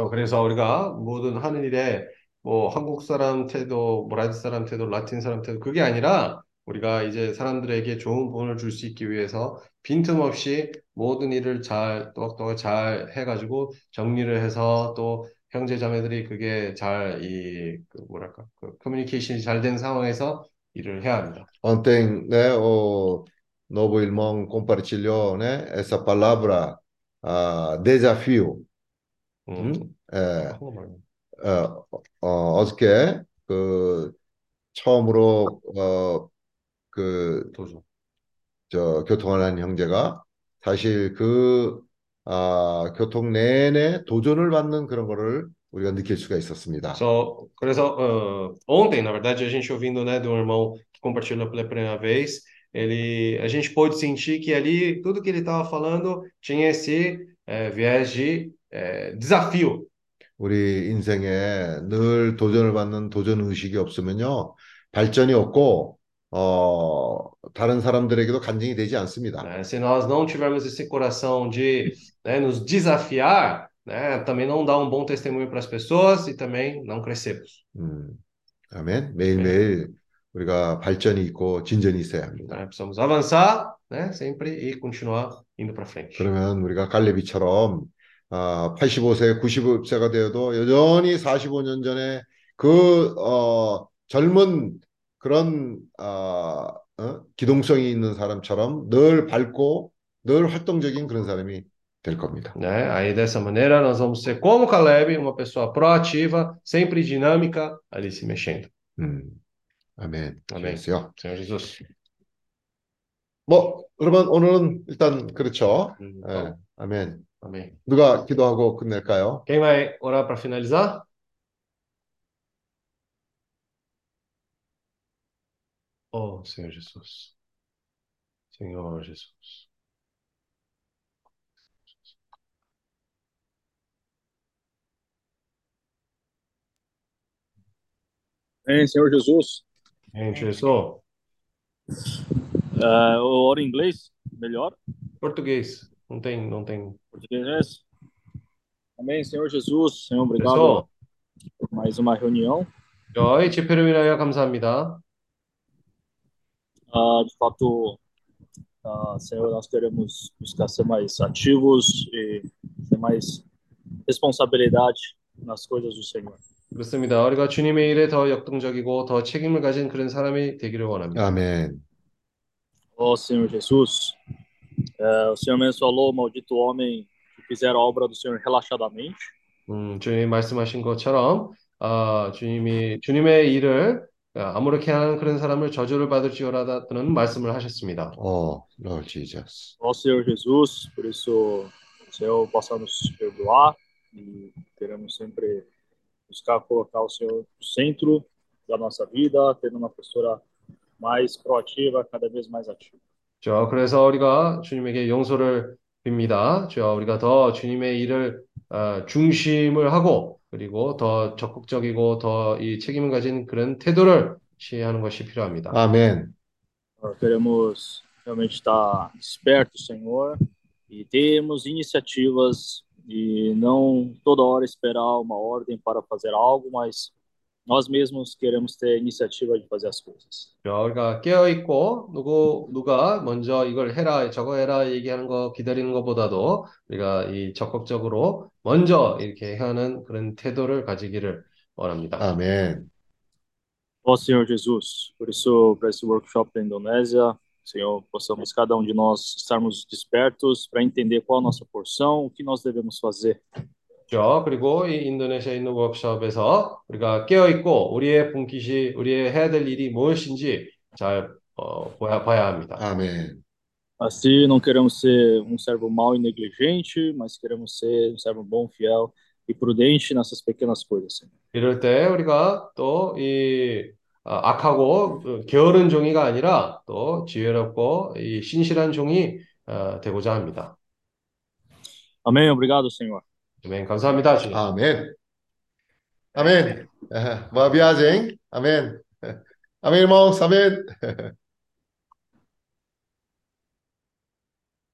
그래서 우리가 모든 하는 일에 뭐 한국 사람 태도, 브라질 사람 태도, 라틴 사람 태도 그게 아니라 우리가 이제 사람들에게 좋은 본을 줄 수 있기 위해서 빈틈없이 모든 일을 잘 또박또박 잘 해가지고 정리를 해서 또 형제 자매들이 그게 잘 이 그 뭐랄까 그 커뮤니케이션이 잘 된 상황에서 일을 해야 합니다. Ontem, né, o novo irmão compartilhou, né, essa palavra ah, desafio. 음, 음? 예. 어, 어, 어저께 그 처음으로 어, 그 도전. 저 교통을 한 형제가 사실 그 아, 교통 내내 도전을 받는 그런 거를 우리가 느낄 수가 있었습니다. So, 그래서 uh, ontem, na verdade, a gente ouvindo, né, do irmão que compartilhou pela primeira vez, ele, a gente pôde sentir que ali tudo que ele estava falando tinha esse eh, viés de eh, desafio. 우리 인생에 늘 도전을 받는 도전 의식이 없으면요, 발전이 없고, 어, 다른 사람들에게도 간증이 되지 않습니다. né? Se nós não tivermos esse coração de né, nos desafiar, né, também não dá um bom testemunho para as pessoas e também não crescemos. 음, 아멘. 매일매일 우리가 발전이 있고 진전이 있어야 합니다. né? Precisamos avançar, né, sempre e continuar indo para frente. 그러면 우리가 갈레비처럼 아, 85세, 90세가 되어도 여전히 45년 전에 그 어, 젊은 그런 아, 어? 기동성이 있는 사람처럼 늘 밝고 늘 활동적인 그런 사람이 될 겁니다. né? Aí dessa maneira nós vamos ser como Caleb, uma pessoa proativa, sempre dinâmica, ali se mexendo. 음, 아멘. 아멘. 주여. Senhor Jesus. 뭐 그러면 오늘은 일단 그렇죠. Hum, 예, então, 아멘. amém. 누가 기도하고 끝낼까요? Quem vai orar para finalizar? Oh, Senhor Jesus. Senhor Jesus. Amém, Senhor Jesus. Em Jesus. É, eu oro em inglês, melhor. Português. Não tem, não tem. Português. Amém, Senhor Jesus. Senhor, obrigado Jesus. por mais uma reunião. 저희 집회를 위하여 감사합니다. Ah, de fato, ah, Senhor, nós queremos buscar ser mais ativos e ter mais responsabilidade nas coisas do Senhor. 그렇습니다. 우리가 주님의 일에 더 역동적이고 더 책임을 가진 그런 사람이 되기를 원합니다. 아멘. Ó Senhor Jesus, é, o Senhor mesmo falou, maldito homem que fizer a obra do Senhor relaxadamente. 음, 주님이 말씀하신 것처럼 아, 주님이 주님의 일을 아무렇게 하는 그런 사람을 저주를 받을지어라다는 말씀을 하셨습니다. 어, Lord Jesus. Ó Senhor Jesus, por isso o Senhor possa nos perdoar e queremos sempre buscar colocar o Senhor no centro da nossa vida, tendo uma postura mais proativa, cada vez mais ativa. 자, 그래서 우리가 주님에게 용서를 빕니다. 자, 우리가 더 주님의 일을 어, 중심을 하고 그리고 더 적극적이고 더 이 책임을 가진 그런 태도를 취하는 것이 필요합니다. 아멘. Nós queremos realmente estar despertos, Senhor, e termos iniciativas e não toda hora esperar uma ordem para fazer algo, mas nós mesmos queremos ter a iniciativa de fazer as coisas. 자, 우리가 깨어 있고 누구 누가 먼저 이걸 해라, 저거 해라 얘기하는 거 기다리는 것보다도 우리가 이 적극적으로 먼저 이렇게 하는 그런 태도를 가지기를 원합니다. 아멘. Ó Senhor Jesus, por isso, para esse workshop da Indonésia, Senhor, possamos cada um de nós estarmos despertos para entender qual a nossa porção, o que nós devemos fazer. 죠. 그리고 이 인도네시아에 있는 워크숍에서 우리가 깨어 있고 우리의 분깃이 우리의 해야 될 일이 무엇인지 잘 어, 봐야, 봐야 합니다. 아멘. Assim, não queremos ser um servo mau e negligente, mas queremos ser um servo bom, fiel e prudente nessas pequenas coisas, Senhor. 이럴 때 우리가 또 이 악하고 어, 게으른 종이가 아니라 또 지혜롭고 이 신실한 종이 어, 되고자 합니다. Amém. Obrigado, Senhor. 아멘. 감사합니다, 주님. 아멘. 아멘. Eh, Boa viagem. Amém. Amém, irmãos. Amém.